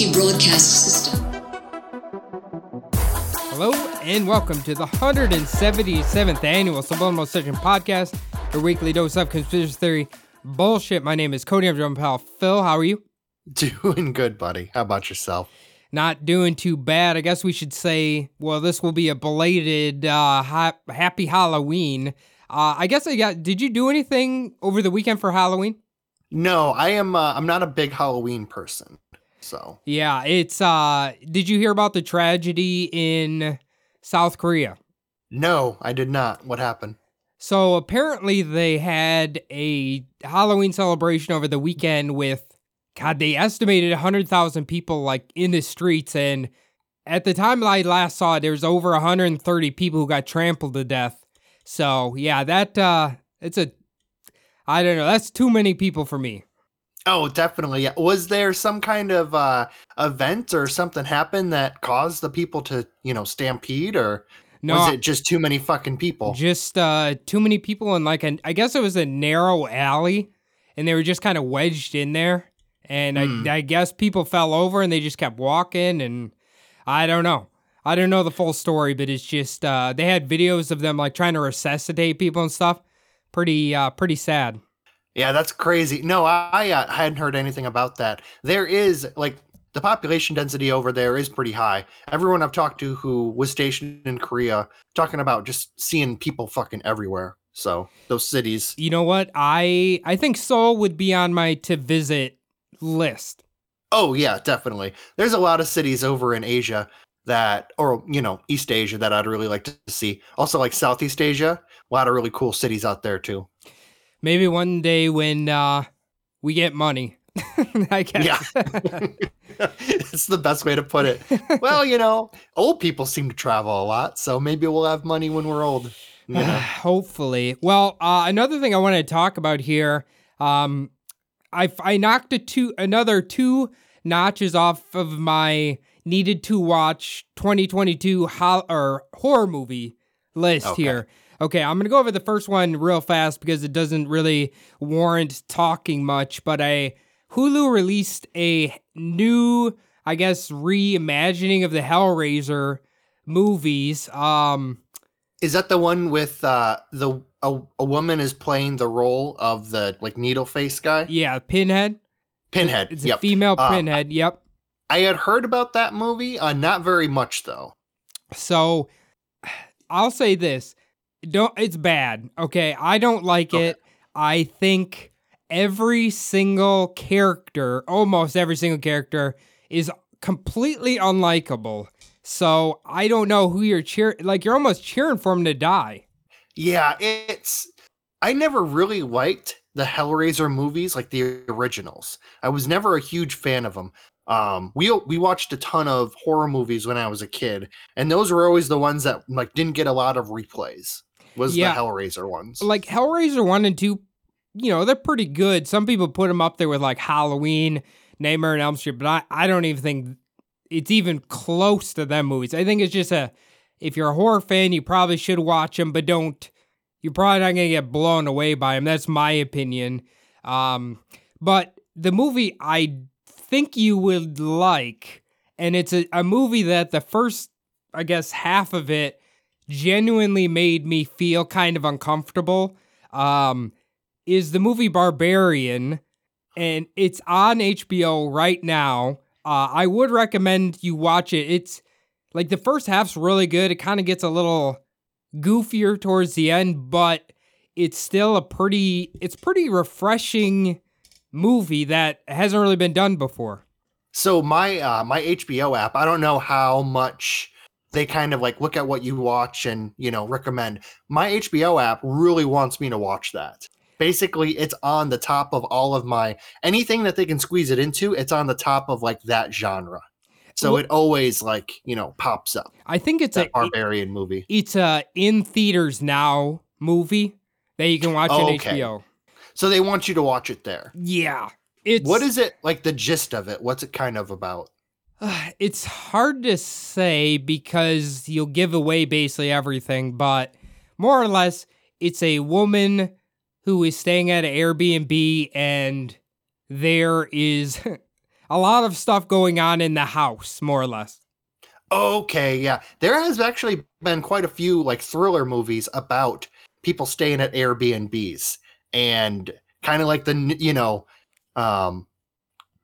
Emergency broadcast system. Hello and welcome to the 177th annual Subliminal Session Podcast, your weekly dose of conspiracy theory bullshit. My name is Cody. I'm joined by pal Phil. How are you? Doing good, buddy. How about yourself? Not doing too bad. I guess we should say, well, this will be a belated uh, ha- happy Halloween. Uh, I guess I got. Did you do anything over the weekend for Halloween? No, I am. Uh, I'm not a big Halloween person. So Yeah, it's. uh Did you hear about the tragedy in South Korea? no, I did not. What happened? So apparently they had a Halloween celebration over the weekend with God, they estimated 100,000 people like in the streets and at the time I last saw it there was over 130 people who got trampled to death. So, yeah, that uh it's a I don't know, that's too many people for me. Oh, definitely. Yeah. Was there some kind of uh, event or something happened that caused the people to, you know, stampede, or No, was it just too many fucking people? just uh too many people in like an I guess it was a narrow alley and they were just kind of wedged in there and Hmm. I, I guess people fell over and they just kept walking and I don't know. I don't know the full story, but it's just uh they had videos of them like trying to resuscitate people and stuff. Pretty uh pretty sad. Yeah, that's crazy. No, I, I uh, hadn't heard anything about that. There is like the population density over there is pretty high. Everyone I've talked to who was stationed in Korea talking about just seeing people fucking everywhere. So those cities. You know what? I I think Seoul would be on my to visit list. Oh yeah, definitely. There's a lot of cities over in Asia that, or you know, East Asia that I'd really like to see. Also, like Southeast Asia, a lot of really cool cities out there too. Maybe one day when uh we get money. I guess. Yeah. it's the best way to put it. Well, you know, old people seem to travel a lot, so maybe we'll have money when we're old. You know? Hopefully. Well, uh, another thing I want to talk about here, um, I I knocked a two another two notches off of my needed to watch 2022 ho- or horror movie list Okay. here. Okay, I'm gonna go over the first one real fast because it doesn't really warrant talking much. But I Hulu released a new, I guess, reimagining of the Hellraiser movies. Um, Is that the one with uh the a, a woman is playing the role of the like needle face guy? yeah, Pinhead. Pinhead. It's yep. a female Uh, pinhead. Yep. I had heard about that movie, uh not very much though. So I'll say this. Don't it's bad. Okay. I don't like Okay. it. I think every single character, almost every single character, is completely unlikable. So I don't know who you're cheering like you're almost cheering for him to die. Yeah, it's I never really liked the Hellraiser movies, like the originals. I was never a huge fan of them. Um, we we watched a ton of horror movies when I was a kid, and those were always the ones that like didn't get a lot of replays. Was Yeah. the Hellraiser ones? Like Hellraiser 1 and 2, you know, they're pretty good. Some people put them up there with like Halloween, Nightmare on Elm Street, but I, I don't even think it's even close to them movies. I think it's just a, if you're a horror fan, you probably should watch them, but don't, you're probably not going to get blown away by them. That's my opinion. Um, but the movie I think you would like, and it's a, a movie that the first, I guess, half of it genuinely made me feel kind of uncomfortable um, is the movie Barbarian, and it's on HBO right now. Uh, I would recommend you watch it. It's like the first half's really good. It kind of gets a little goofier towards the end, but it's still a pretty it's pretty refreshing movie that hasn't really been done before. So my uh my HBO app, I don't know how much they kind of like look at what you watch and, you know, recommend. My HBO app really wants me to watch that. basically it's on the top of all of my anything that they can squeeze it into it's on the top of like that genre so it always like you know pops up I think it's a barbarian movie it's a in theaters now movie that you can watch on Okay. HBO. so they want you to watch it there Yeah. It's what is it like the gist of it what's it kind of about it's hard to say because you'll give away basically everything, but more or less it's a woman who is staying at an Airbnb and there is a lot of stuff going on in the house, more or less. okay yeah there has actually been quite a few like thriller movies about people staying at airbnbs and kind of like the you know um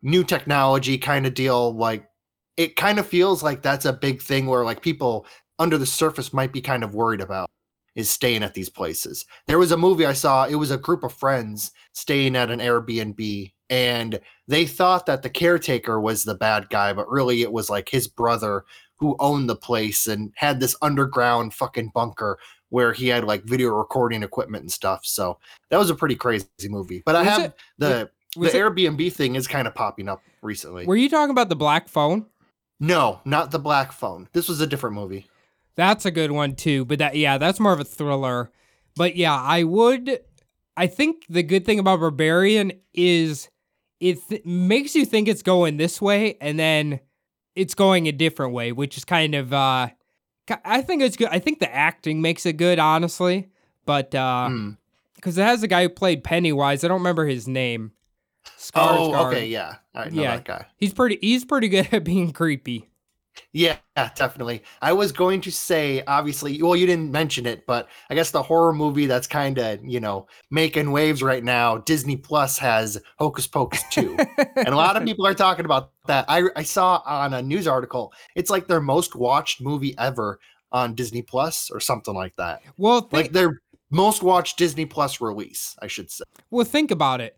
new technology kind of deal like it kind of feels like that's a big thing where like people under the surface might be kind of worried about is staying at these places. There was a movie I saw, it was a group of friends staying at an Airbnb and they thought that the caretaker was the bad guy, but really it was like his brother who owned the place and had this underground fucking bunker where he had like video recording equipment and stuff. So that was a pretty crazy movie. But I have it- the the it- Airbnb thing is kind of popping up recently. were you talking about the black phone? No, not the black phone. This was a different movie. That's a good one too, but that yeah, that's more of a thriller. But yeah, I would I think the good thing about Barbarian is it th- makes you think it's going this way and then it's going a different way, which is kind of uh I think it's good. I think the acting makes it good honestly, but uh Hmm. cuz it has a guy who played Pennywise, I don't remember his name. Oh, Skarsgård. okay, yeah. I know Yeah. that guy. He's pretty he's pretty good at being creepy. Yeah, definitely. I was going to say, obviously, well, you didn't mention it, but I guess the horror movie that's kind of, you know, making waves right now, Disney Plus has Hocus Pocus 2. and a lot of people are talking about that. I, I saw on a news article, it's like their most watched movie ever on Disney Plus or something like that. well, think, Like their most watched Disney Plus release, I should say. Well, think about it.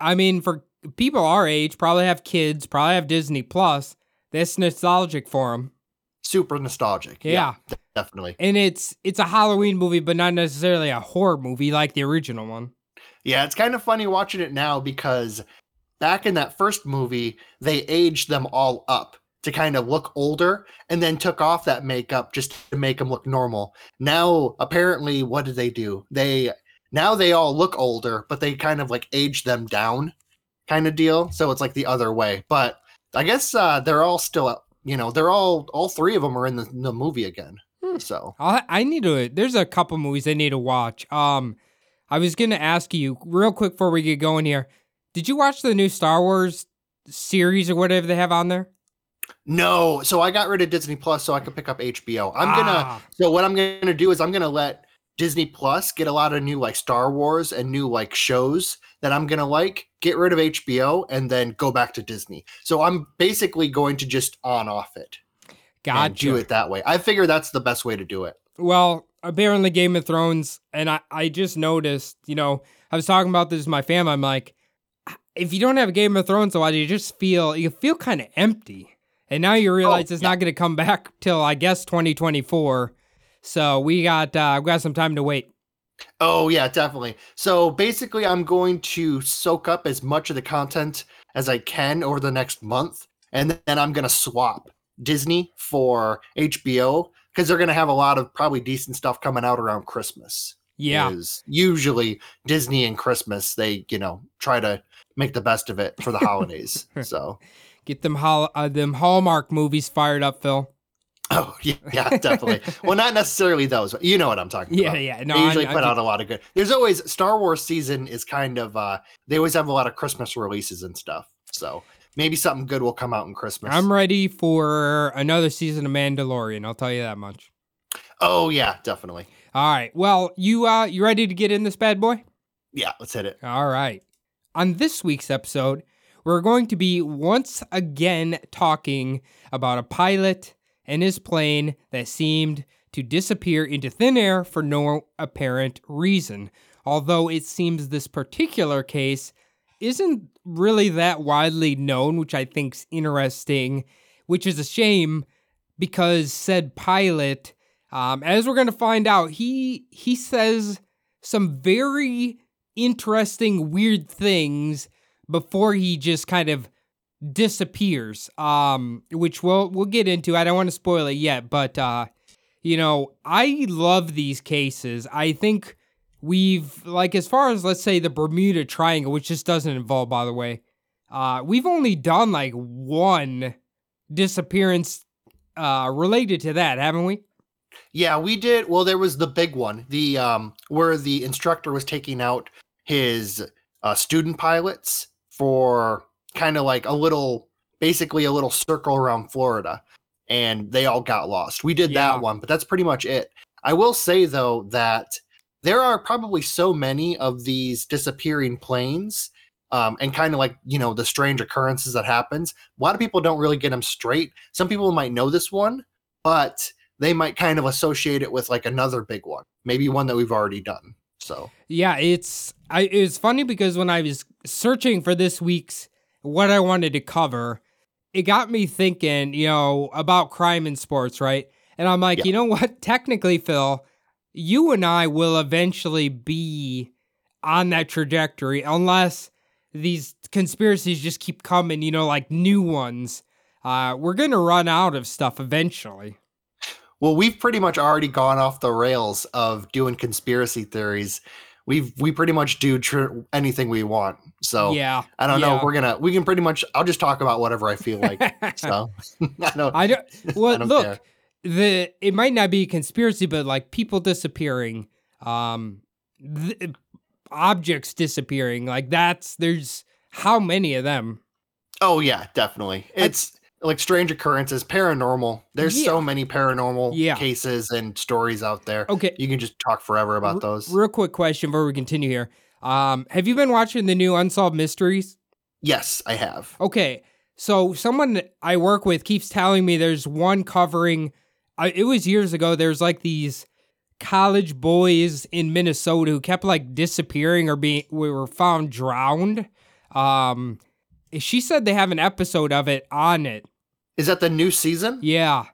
I mean, for people our age, probably have kids, probably have Disney Plus. That's nostalgic for them. Super nostalgic. Yeah. definitely. and it's it's a Halloween movie, but not necessarily a horror movie like the original one. Yeah, it's kind of funny watching it now because back in that first movie, they aged them all up to kind of look older and then took off that makeup just to make them look normal. Now, apparently, what did they do? They now they all look older, but they kind of like age them down kind of deal. So it's like the other way. But I guess uh, they're all still, you know, they're all, all three of them are in the, the movie again. Hmm. So I I need to. There's a couple movies I need to watch. Um, I was gonna ask you real quick before we get going here. Did you watch the new Star Wars series or whatever they have on there? No, so I got rid of Disney Plus so I could pick up HBO. I'm gonna Ah. so what I'm gonna do is I'm gonna let Disney Plus get a lot of new like Star Wars and new like shows that I'm gonna like, get rid of HBO and then go back to Disney. So I'm basically going to just on off it and do it that way. I figure that's the best way to do it. Well, apparently Game of Thrones, and I, I just noticed, you know, I was talking about this with my family. I'm like, if you don't have Game of Thrones a lot, you just feel you feel kind of empty. And now you oh, realize it's yeah. not going to come back till I guess 2024. So we got uh, we got some time to wait. Oh yeah, definitely. So basically, I'm going to soak up as much of the content as I can over the next month, and then I'm going to swap Disney for HBO because they're going to have a lot of probably decent stuff coming out around Christmas. Yeah, usually Disney and Christmas. They you know try to make the best of it for the holidays. so get them hall uh, them Hallmark movies fired up, Phil. Oh yeah, yeah, definitely. well, not necessarily those. But you know what I'm talking Yeah, about. yeah. Yeah. No, they I'm- usually I'm put ju- out a lot of good. There's always Star Wars season is kind of uh they always have a lot of Christmas releases and stuff. So maybe something good will come out in Christmas. I'm ready for another season of Mandalorian. I'll tell you that much. oh yeah, definitely. All right. Well, you uh you ready to get in this bad boy? Yeah, let's hit it. All right. On this week's episode, we're going to be once again talking about a pilot and his plane that seemed to disappear into thin air for no apparent reason. Although it seems this particular case isn't really that widely known, which I think's interesting, which is a shame because said pilot, um, as we're going to find out, he he says some very interesting, weird things before he just kind of disappears. Um, which we'll we'll get into. I don't want to spoil it yet, but uh, you know, I love these cases. I think we've like as far as let's say the Bermuda Triangle, which just doesn't involve, by the way. Uh, we've only done like one disappearance uh related to that, haven't we? Yeah, we did. Well, there was the big one, the um, where the instructor was taking out his uh, student pilots for kind of like a little, basically a little circle around Florida, and they all got lost. We did Yeah. that one, but that's pretty much it. I will say though that there are probably so many of these disappearing planes. Um, and kind of like you know the strange occurrences that happens a lot of people don't really get them straight some people might know this one but they might kind of associate it with like another big one, maybe one that we've already done. So Yeah, it's I it's funny because when I was searching for this week's what I wanted to cover, it got me thinking, you know, about crime in sports, right? And I'm like, Yeah. you know what? Technically, Phil, you and I will eventually be on that trajectory unless these conspiracies just keep coming, you know, like new ones. Uh, we're gonna run out of stuff eventually. well, we've pretty much already gone off the rails of doing conspiracy theories. We've we pretty much do tr- anything we want. So yeah, I don't know. yeah. We're gonna we can pretty much. I'll just talk about whatever I feel like. so I don't. I don't. Well, I don't look, care. the it might not be a conspiracy, but like people disappearing, um, th- objects disappearing, like that's there's how many of them? Oh yeah, definitely. It's like strange occurrences, paranormal. There's Yeah. so many paranormal Yeah. cases and stories out there. Okay, You can just talk forever about r- those. Real quick question before we continue here. Um, have you been watching the new Unsolved Mysteries? yes, I have. Okay, so someone I work with keeps telling me there's one covering. I, it was years ago. There's like these college boys in Minnesota who kept like disappearing or being we were found drowned. Um, she said they have an episode of it on it. Is that the new season? Yeah,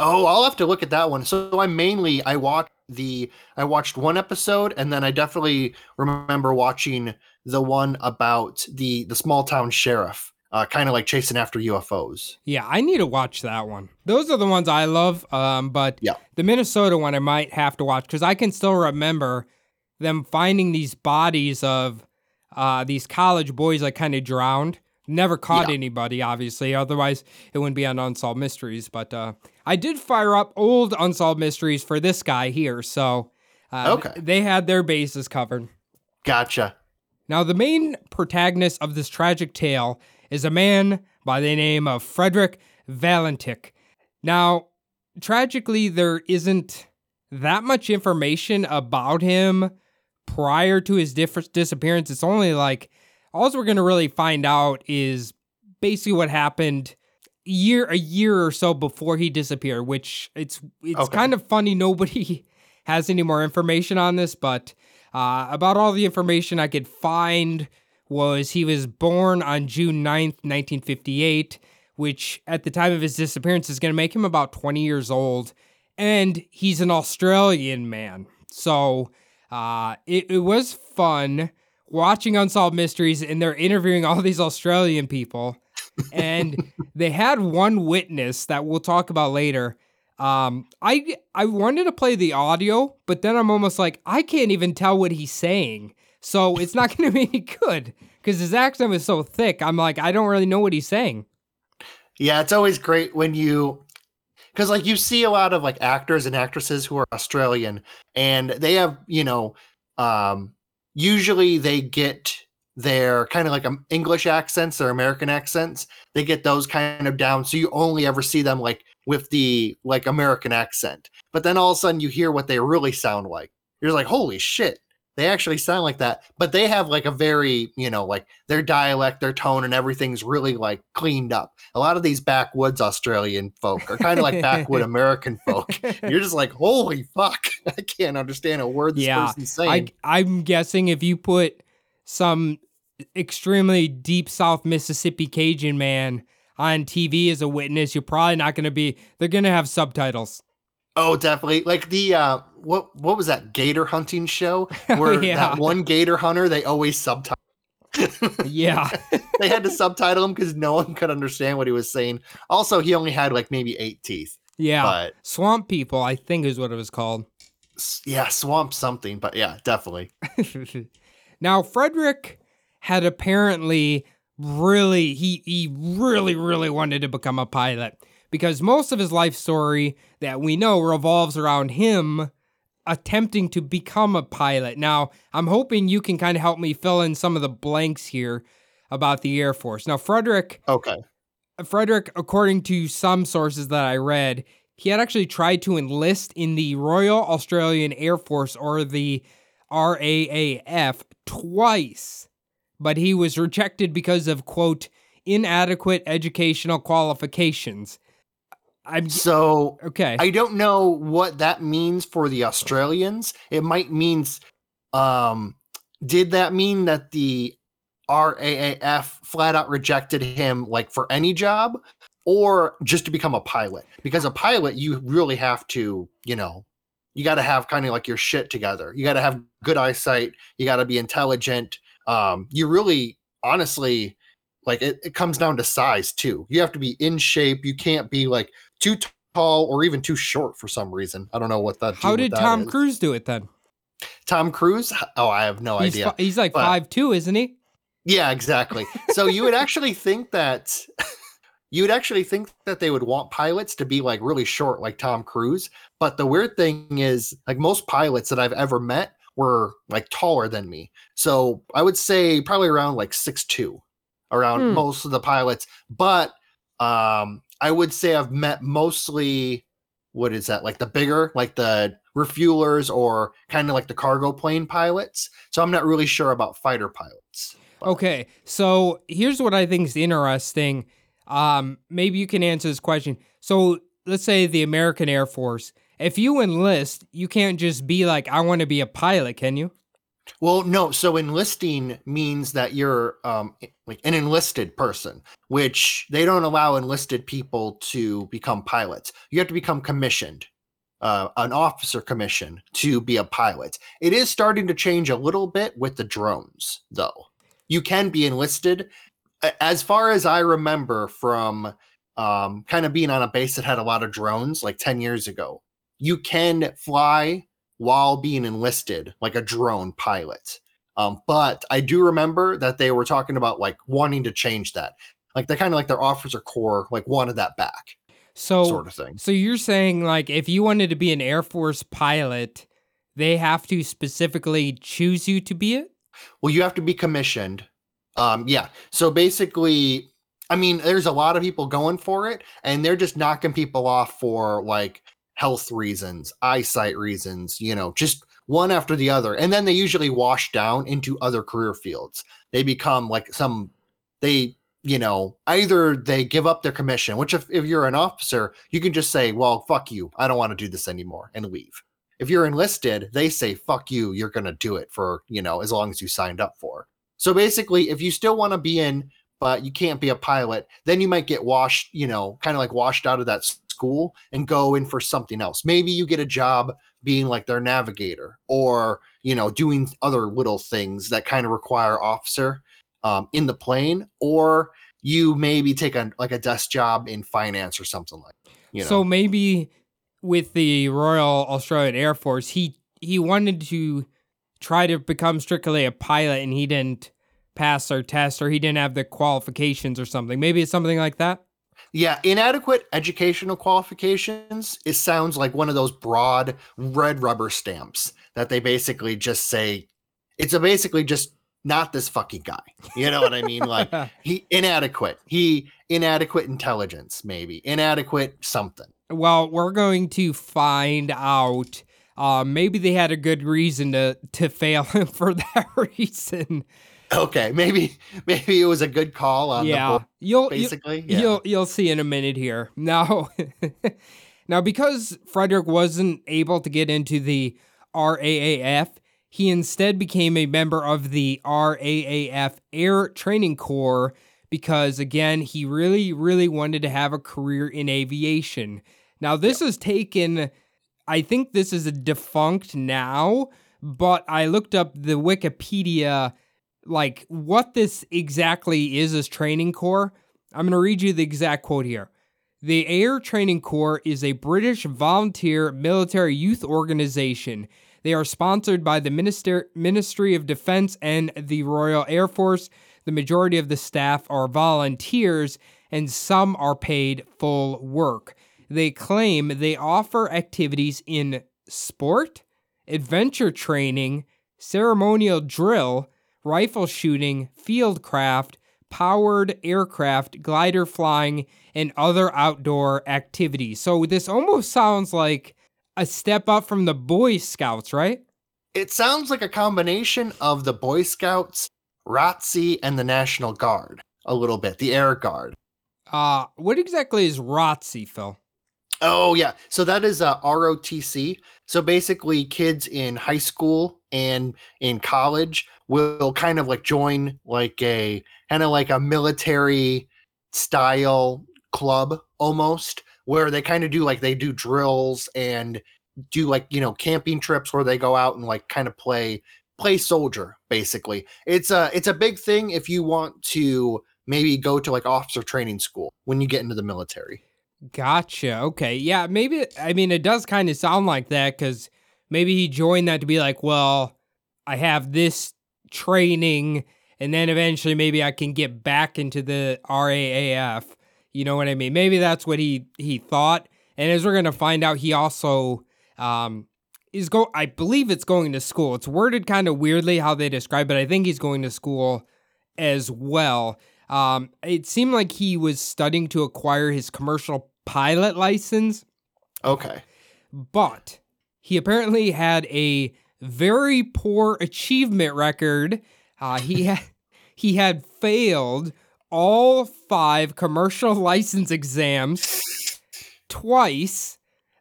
Oh, I'll have to look at that one. So I mainly I watched the I watched one episode and then I definitely remember watching the one about the the small town sheriff, uh, kind of like chasing after UFOs. yeah. I need to watch that one. Those are the ones I love. Um, but Yeah. the Minnesota one I might have to watch because I can still remember them finding these bodies of uh, these college boys like kind of drowned. Never caught Yeah. anybody, obviously. Otherwise, it wouldn't be on Unsolved Mysteries. But uh, I did fire up old Unsolved Mysteries for this guy here, so uh, Okay. they had their bases covered. Gotcha. Now, the main protagonist of this tragic tale is a man by the name of Frederick Valentich. Now, tragically, there isn't that much information about him prior to his diff- disappearance. It's only like all we're going to really find out is basically what happened year a year or so before he disappeared, which it's it's Okay. kind of funny nobody has any more information on this, but uh, about all the information I could find was he was born on June 9th, 1958, which at the time of his disappearance is going to make him about 20 years old. And he's an Australian man. So uh, it, it was fun watching Unsolved Mysteries, and they're interviewing all these Australian people. and they had one witness that we'll talk about later. Um, I I wanted to play the audio, but then I'm almost like I can't even tell what he's saying, so it's not going to be any good because his accent was so thick. I'm like I don't really know what he's saying. Yeah, it's always great when you because like you see a lot of like actors and actresses who are Australian and they have, you know, um usually they get their kind of like um, English accents or American accents. They get those kind of down so you only ever see them like with the like American accent. But then all of a sudden you hear what they really sound like. You're like, "Holy shit." They actually sound like that, but they have like a very, you know, like their dialect, their tone, and everything's really like cleaned up. A lot of these backwoods Australian folk are kind of like backwood American folk. You're just like, holy fuck, I can't understand a word this Yeah, person's saying. I I'm guessing if you put some extremely deep South Mississippi Cajun man on TV as a witness, you're probably not going to be. They're going to have subtitles. Oh, definitely. Like the uh what what was that gator hunting show oh, where Oh, yeah. that one gator hunter they always subtitle Yeah. they had to subtitle him because no one could understand what he was saying. Also, he only had like maybe eight teeth. Yeah. But Swamp People, I think is what it was called. yeah, swamp something. But yeah, definitely. now Frederick had apparently really he he really really wanted to become a pilot because most of his life story that we know revolves around him attempting to become a pilot. Now, I'm hoping you can kind of help me fill in some of the blanks here about the Air Force. Now, Frederick Okay. Frederick, according to some sources that I read, he had actually tried to enlist in the Royal Australian Air Force or the RAAF twice, but he was rejected because of, quote, inadequate educational qualifications. I'm So okay. I don't know what that means for the Australians. It might means um did that mean that the RAAF flat out rejected him like for any job or just to become a pilot? Because a pilot you really have to, you know, you got to have kind of like your shit together. You got to have good eyesight, you got to be intelligent. Um you really honestly like it, it comes down to size too. You have to be in shape. You can't be like too tall or even too short for some reason. I don't know what that. How did that Tom is. Cruise do it then? Tom Cruise? Oh, I have no He's, idea. fi- he's like but- five two, isn't he? Yeah, exactly. So you would actually think that you would actually think that they would want pilots to be like really short, like Tom Cruise. But the weird thing is, like most pilots that I've ever met were like taller than me. So I would say probably around like six two, around Hmm. most of the pilots. But um, I would say I've met mostly what is that like the bigger, like the refuelers or kind of like the cargo plane pilots. So I'm not really sure about fighter pilots. Okay, so here's what I think is interesting. Um, maybe you can answer this question. So let's say the American Air Force. If you enlist, you can't just be like, I want to be a pilot, can you? Well, no. So enlisting means that you're um like an enlisted person, which they don't allow enlisted people to become pilots. You have to become commissioned, uh, an officer commission to be a pilot. It is starting to change a little bit with the drones, though. You can be enlisted. As far as I remember from um, kind of being on a base that had a lot of drones like 10 years ago, you can fly while being enlisted like a drone pilot. Um, but I do remember that they were talking about like wanting to change that. Like they kind of like their officer corps like wanted that back, So, sort of thing. so you're saying like if you wanted to be an Air Force pilot, they have to specifically choose you to be it? Well, you have to be commissioned. Um, yeah. So basically, I mean, there's a lot of people going for it, and they're just knocking people off for like health reasons, eyesight reasons, you know, just one after the other. And then they usually wash down into other career fields. They become like some, they, you know, either they give up their commission, which if, if you're an officer, you can just say, well, fuck you. I don't want to do this anymore and leave. If you're enlisted, they say, fuck you. You're going to do it for, you know, as long as you signed up for. So basically, if you still want to be in, but you can't be a pilot, then you might get washed, you know, kind of like washed out of that school and go in for something else. Maybe you get a job being like their navigator or, you know, doing other little things that kind of require officer um, in the plane, or you maybe take a like a desk job in finance or something like, you know. So maybe with the Royal Australian Air Force, he he wanted to try to become strictly a pilot and he didn't pass their test or he didn't have the qualifications or something. Maybe it's something like that. Yeah, inadequate educational qualifications. It sounds like one of those broad red rubber stamps that they basically just say it's a basically just not this fucking guy. You know what I mean? Like he inadequate. He inadequate intelligence, maybe inadequate something. well, we're going to find out. Uh, maybe they had a good reason to to fail him for that reason. Okay, maybe maybe it was a good call on the yeah, board, you'll you- basically. yeah. You'll you'll see in a minute here. Now, now because Frederick wasn't able to get into the RAAF, he instead became a member of the RAAF Air Training Corps because again, he really really wanted to have a career in aviation. Now, this has taken I think this is a defunct now, but I looked up the Wikipedia, like what this exactly is as training corps. I'm going to read you the exact quote here. The Air Training Corps is a British volunteer military youth organization. They are sponsored by the Minister- Ministry of Defense and the Royal Air Force. The majority of the staff are volunteers, and some are paid full work. They claim they offer activities in sport, adventure training, ceremonial drill, rifle shooting, field craft, powered aircraft, glider flying, and other outdoor activities. So this almost sounds like a step up from the Boy Scouts, right? It sounds like a combination of the Boy Scouts, ROTC, and the National Guard a little bit, the Air Guard. Uh, what exactly is ROTC, Phil? Oh yeah, so that is uh, ROTC. So basically, kids in high school and in college will kind of like join like a kind of like a military style club almost, where they kind of do like they do drills and do like you know camping trips where they go out and like kind of play play soldier basically it's a it's a big thing if you want to maybe go to like officer training school when you get into the military Gotcha. Okay. Yeah. Maybe, I mean, it does kind of sound like that because maybe he joined that to be like, well, I have this training and then eventually maybe I can get back into the RAAF. You know what I mean? Maybe that's what he he thought. And as we're going to find out, he also um is go I believe it's going to school. It's worded kind of weirdly how they describe it. I think he's going to school as well. Um, it seemed like he was studying to acquire his commercial pilot license, okay but he apparently had a very poor achievement record. Uh, he had he had failed all five commercial license exams twice.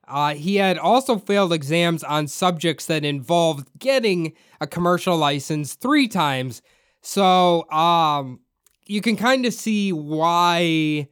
Uh, he had also failed exams on subjects that involved getting a commercial license three times. So, um, you can kind of see why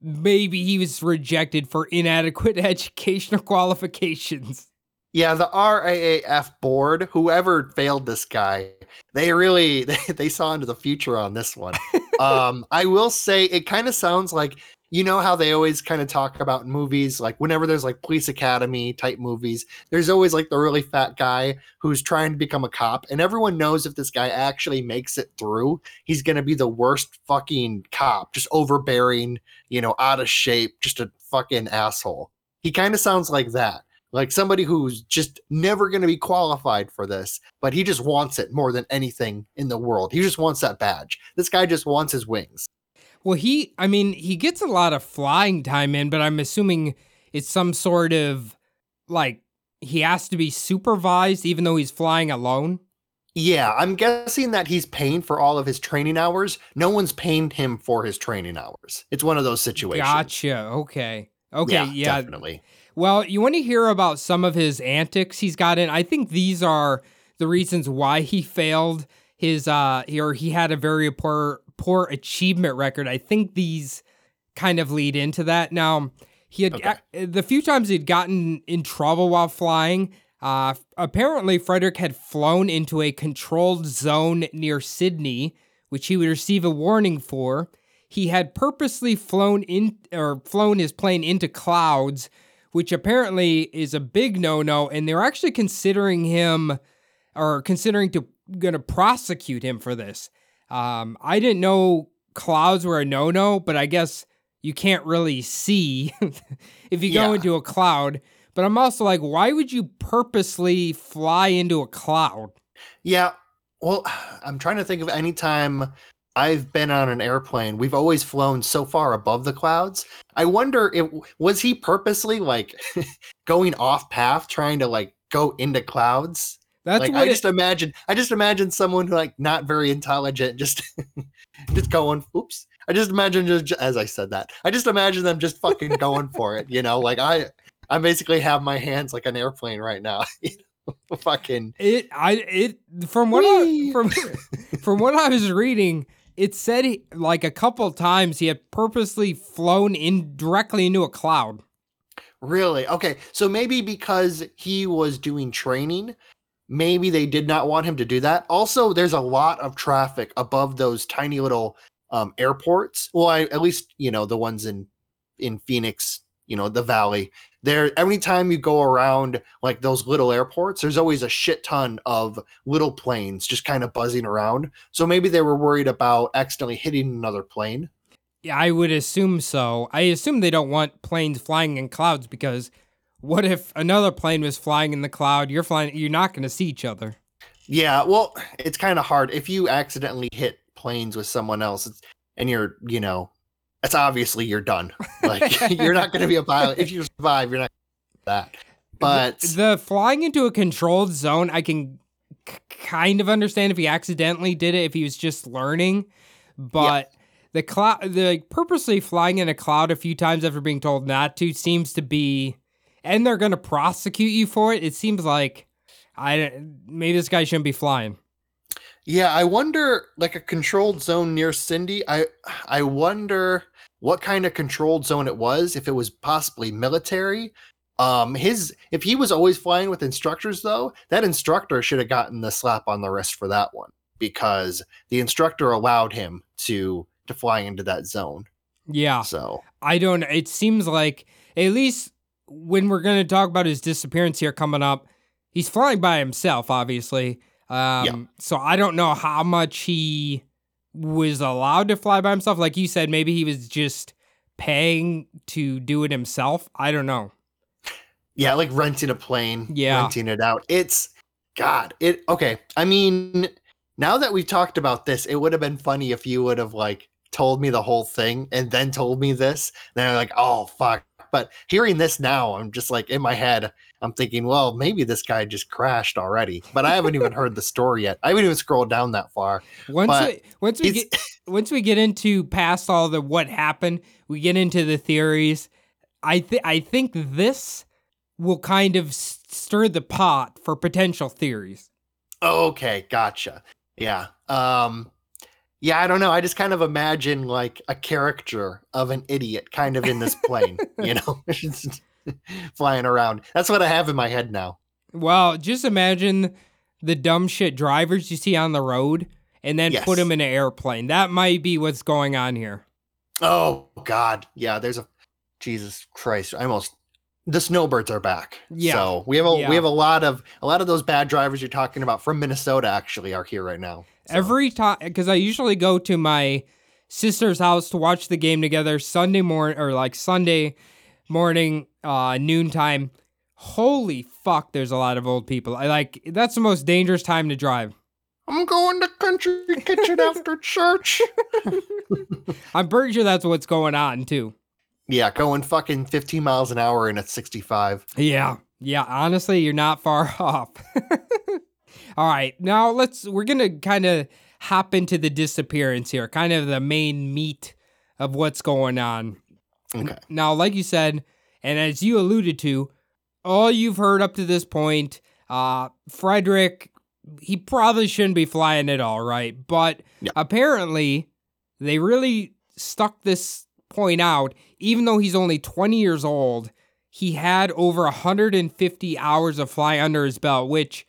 maybe he was rejected for inadequate educational qualifications. Yeah, the RAAF board, whoever failed this guy, they really they, they saw into the future on this one. um, I will say it kind of sounds like you know how they always kind of talk about movies, like whenever there's like police academy type movies, there's always like the really fat guy who's trying to become a cop, and everyone knows if this guy actually makes it through, he's gonna be the worst fucking cop, just overbearing, you know, out of shape, just a fucking asshole. He kind of sounds like that like somebody who's just never going to be qualified for this, but he just wants it more than anything in the world. He just wants that badge. This guy just wants his wings. Well, he, I mean, he gets a lot of flying time in, but I'm assuming it's some sort of like he has to be supervised even though he's flying alone. Yeah, I'm guessing that he's paying for all of his training hours. No one's paying him for his training hours. It's one of those situations. Gotcha. Okay. Okay. Yeah, Yeah. definitely. Well, you want to hear about some of his antics he's got in? I think these are the reasons why he failed his uh or he had a very poor poor achievement record. I think these kind of lead into that. Now, he had Okay. uh, the few times he'd gotten in trouble while flying, uh apparently Frederick had flown into a controlled zone near Sydney, which he would receive a warning for. He had purposely flown in or flown his plane into clouds which apparently is a big no-no and they're actually considering him or considering to going to prosecute him for this um, i didn't know clouds were a no-no but i guess you can't really see if you go Yeah. into a cloud but i'm also like why would you purposely fly into a cloud Yeah. Well, I'm trying to think of any time I've been on an airplane. We've always flown so far above the clouds. I wonder if was he purposely like going off path, trying to like go into clouds. that's like what I it- just imagine, I just imagine someone who like not very intelligent, just just going. Oops. I just imagine just as I said that. I just imagine them just fucking going for it. You know, like I, I basically have my hands like an airplane right now. fucking It I it from what I, from from what I was reading, it said he, like a couple times he had purposely flown in directly into a cloud. Really? Okay. So maybe because he was doing training, maybe they did not want him to do that. Also, there's a lot of traffic above those tiny little um, airports. Well, I, at least you know the ones in in Phoenix, you know, the Valley. There, every time you go around like those little airports, there's always a shit ton of little planes just kind of buzzing around. So maybe they were worried about accidentally hitting another plane. Yeah, I would assume so. I assume they don't want planes flying in clouds because what if another plane was flying in the cloud? You're flying, you're not going to see each other. Yeah, well, it's kind of hard if you accidentally hit planes with someone else it's, and you're, you know, it's obviously you're done. Like you're not going to be a pilot. If you survive, you're not that. But the, the flying into a controlled zone, I can k- kind of understand if he accidentally did it, if he was just learning. But the cloud, the purposely flying in a cloud a few times after being told not to seems to be, and they're going to prosecute you for it. It seems like I maybe this guy shouldn't be flying. Yeah, I wonder like a controlled zone near Sydney. I I wonder what kind of controlled zone it was, if it was possibly military. Um his if he was always flying with instructors though, that instructor should have gotten the slap on the wrist for that one because the instructor allowed him to to fly into that zone. Yeah. So, I don't it seems like at least when we're going to talk about his disappearance here coming up, he's flying by himself obviously. Um, so I don't know how much he was allowed to fly by himself. Like you said, maybe he was just paying to do it himself. I don't know. yeah, like renting a plane, Yeah. renting it out. It's God, it okay. I mean, now that we've talked about this, it would have been funny if you would have like told me the whole thing and then told me this. Then I'm like, oh fuck. But hearing this now, I'm just like in my head, I'm thinking, well, maybe this guy just crashed already. But I haven't even heard the story yet. I haven't even scrolled down that far. Once But we, once we get once we get into past all the what happened, we get into the theories. I think I think this will kind of stir the pot for potential theories. Okay, gotcha. Yeah. Um yeah, I don't know. I just kind of imagine like a character of an idiot kind of in this plane, you know, flying around. That's what I have in my head now. Well, just imagine the dumb shit drivers you see on the road and then put them in an airplane. That might be what's going on here. Oh God. Yeah, there's a Jesus Christ. I almost the snowbirds are back. Yeah. So we have a Yeah. we have a lot of a lot of those bad drivers you're talking about from Minnesota actually are here right now. So, Every time, because I usually go to my sister's house to watch the game together Sunday morning or like Sunday morning, uh, noontime. Holy fuck, there's a lot of old people. I like that's the most dangerous time to drive. I'm going to country kitchen after church. I'm pretty sure that's what's going on too. Yeah, going fucking 15 miles an hour and at 65. Yeah. Yeah, honestly, you're not far off. All right. Now let's we're going to kind of hop into the disappearance here, kind of the main meat of what's going on. Okay. Now, like you said, and as you alluded to, all you've heard up to this point, uh, Frederick, he probably shouldn't be flying at all, right? But Yeah. apparently, they really stuck this point out. Even though he's only 20 years old, he had over 150 hours of flying under his belt, which,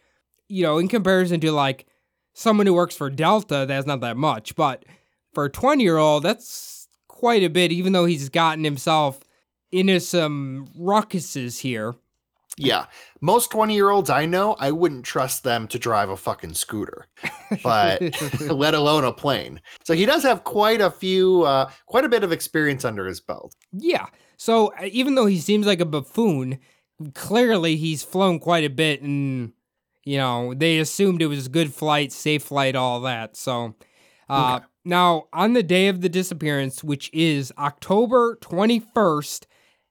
you know, in comparison to like someone who works for Delta, that's not that much. But for a 20 year old, that's quite a bit, even though he's gotten himself into some ruckuses here. Yeah. Most 20 year olds I know, I wouldn't trust them to drive a fucking scooter, but let alone a plane. So he does have quite a few, uh, quite a bit of experience under his belt. Yeah. So uh, even though he seems like a buffoon, clearly he's flown quite a bit and you know, they assumed it was a good flight, safe flight, all that. So uh Okay. Now on the day of the disappearance, which is October 21st,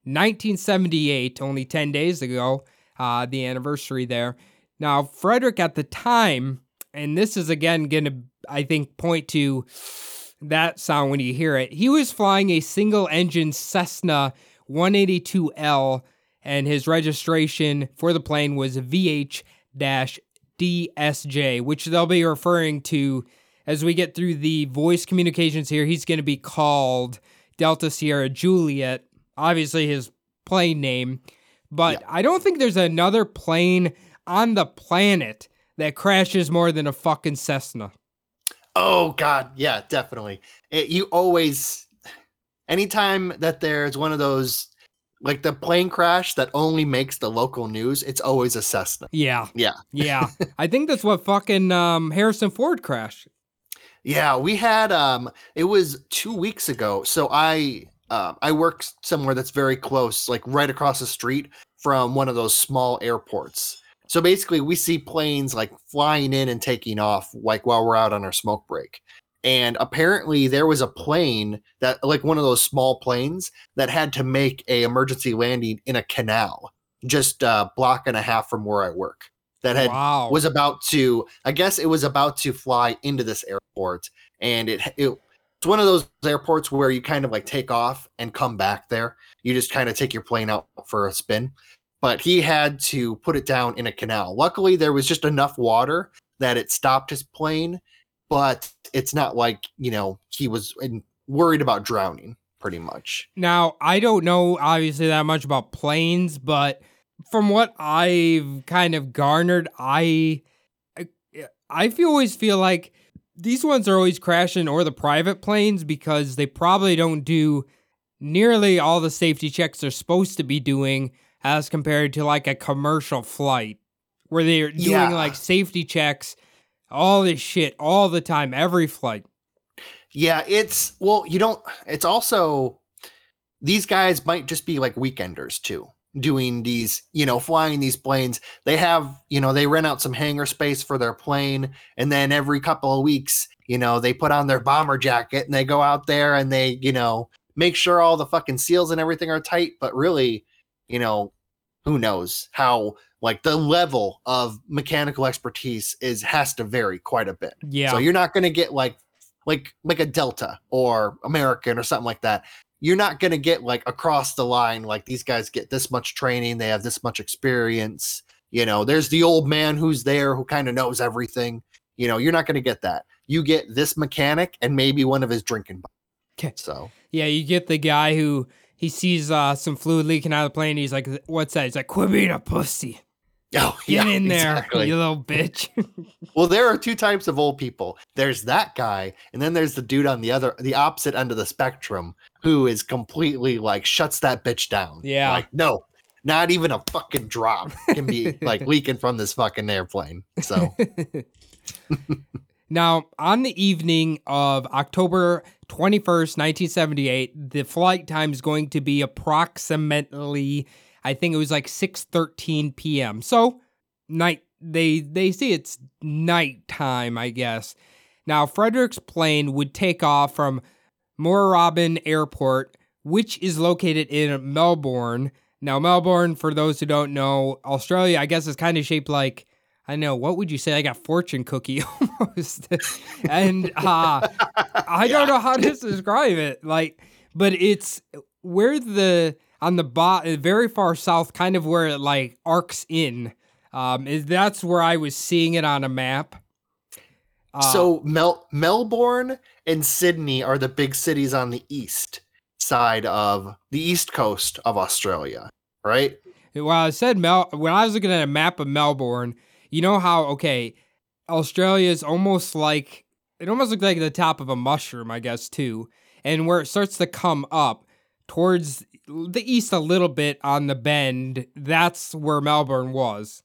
1978, only 10 days ago, uh the anniversary there. Now, Frederick at the time, and this is again going to I think point to that sound when you hear it. He was flying a single engine Cessna 182L, and his registration for the plane was VH DSJ, which they'll be referring to as we get through the voice communications here. He's going to be called Delta Sierra Juliet. Obviously, his plane name, but I don't think there's another plane on the planet that crashes more than a fucking Cessna. Oh God, yeah, definitely. It, you always, anytime that there's one of those, like the plane crash that only makes the local news, it's always a Cessna. Yeah. Yeah. Yeah. I think that's what fucking um, Harrison Ford crashed. Yeah, we had um it was 2 weeks ago. So I uh, I work somewhere that's very close, like right across the street from one of those small airports. So basically we see planes like flying in and taking off like while we're out on our smoke break. And apparently there was a plane that like one of those small planes that had to make a emergency landing in a canal just a block and a half from where I work that had wow. was about to i guess it was about to fly into this airport and it, it it's one of those airports where you kind of like take off and come back there. You just kind of take your plane out for a spin. But he had to put it down in a canal. Luckily there was just enough water that it stopped his plane but it's not like you know he was in, worried about drowning pretty much. Now, I don't know obviously that much about planes, but from what I've kind of garnered, I I, I feel always feel like these ones are always crashing or the private planes because they probably don't do nearly all the safety checks they're supposed to be doing as compared to like a commercial flight where they're doing Yeah. like safety checks all this shit all the time every flight. Yeah, it's well, you don't it's also these guys might just be like weekenders too, doing these, you know, flying these planes. They have, you know, they rent out some hangar space for their plane and then every couple of weeks, you know, they put on their bomber jacket and they go out there and they, you know, make sure all the fucking seals and everything are tight, but really, you know, who knows how like the level of mechanical expertise is has to vary quite a bit. Yeah. So you're not going to get like like like a Delta or American or something like that. You're not going to get like across the line like these guys get this much training, they have this much experience. You know, there's the old man who's there who kind of knows everything. You know, you're not going to get that. You get this mechanic and maybe one of his drinking. buddies. 'Kay. So Yeah, you get the guy who he sees uh, some fluid leaking out of the plane. He's like, "What's that?" He's like, "Quit being a pussy. Oh, Get yeah, in there, exactly. you little bitch." Well, there are two types of old people. There's that guy, and then there's the dude on the other, the opposite end of the spectrum, who is completely like shuts that bitch down. Yeah. like no, not even a fucking drop can be like leaking from this fucking airplane. So now, on the evening of October 21st, 1978, the flight time is going to be approximately, I think it was like 6:13 p.m. So, night they they say it's nighttime, I guess. Now, Frederick's plane would take off from Moorabbin Airport, which is located in Melbourne. Now, Melbourne, for those who don't know, Australia, I guess is kind of shaped like I know. What would you say? I got fortune cookie almost, and uh, I don't know how to describe it. Like, but it's where the on the bot, very far south, kind of where it like arcs in. Um, is that's where I was seeing it on a map. Uh, so Mel- Melbourne and Sydney are the big cities on the east side of the east coast of Australia, right? Well, I said Mel when I was looking at a map of Melbourne, you know how okay, Australia is almost like it almost looks like the top of a mushroom, I guess too. And where it starts to come up towards the east a little bit on the bend, that's where Melbourne was.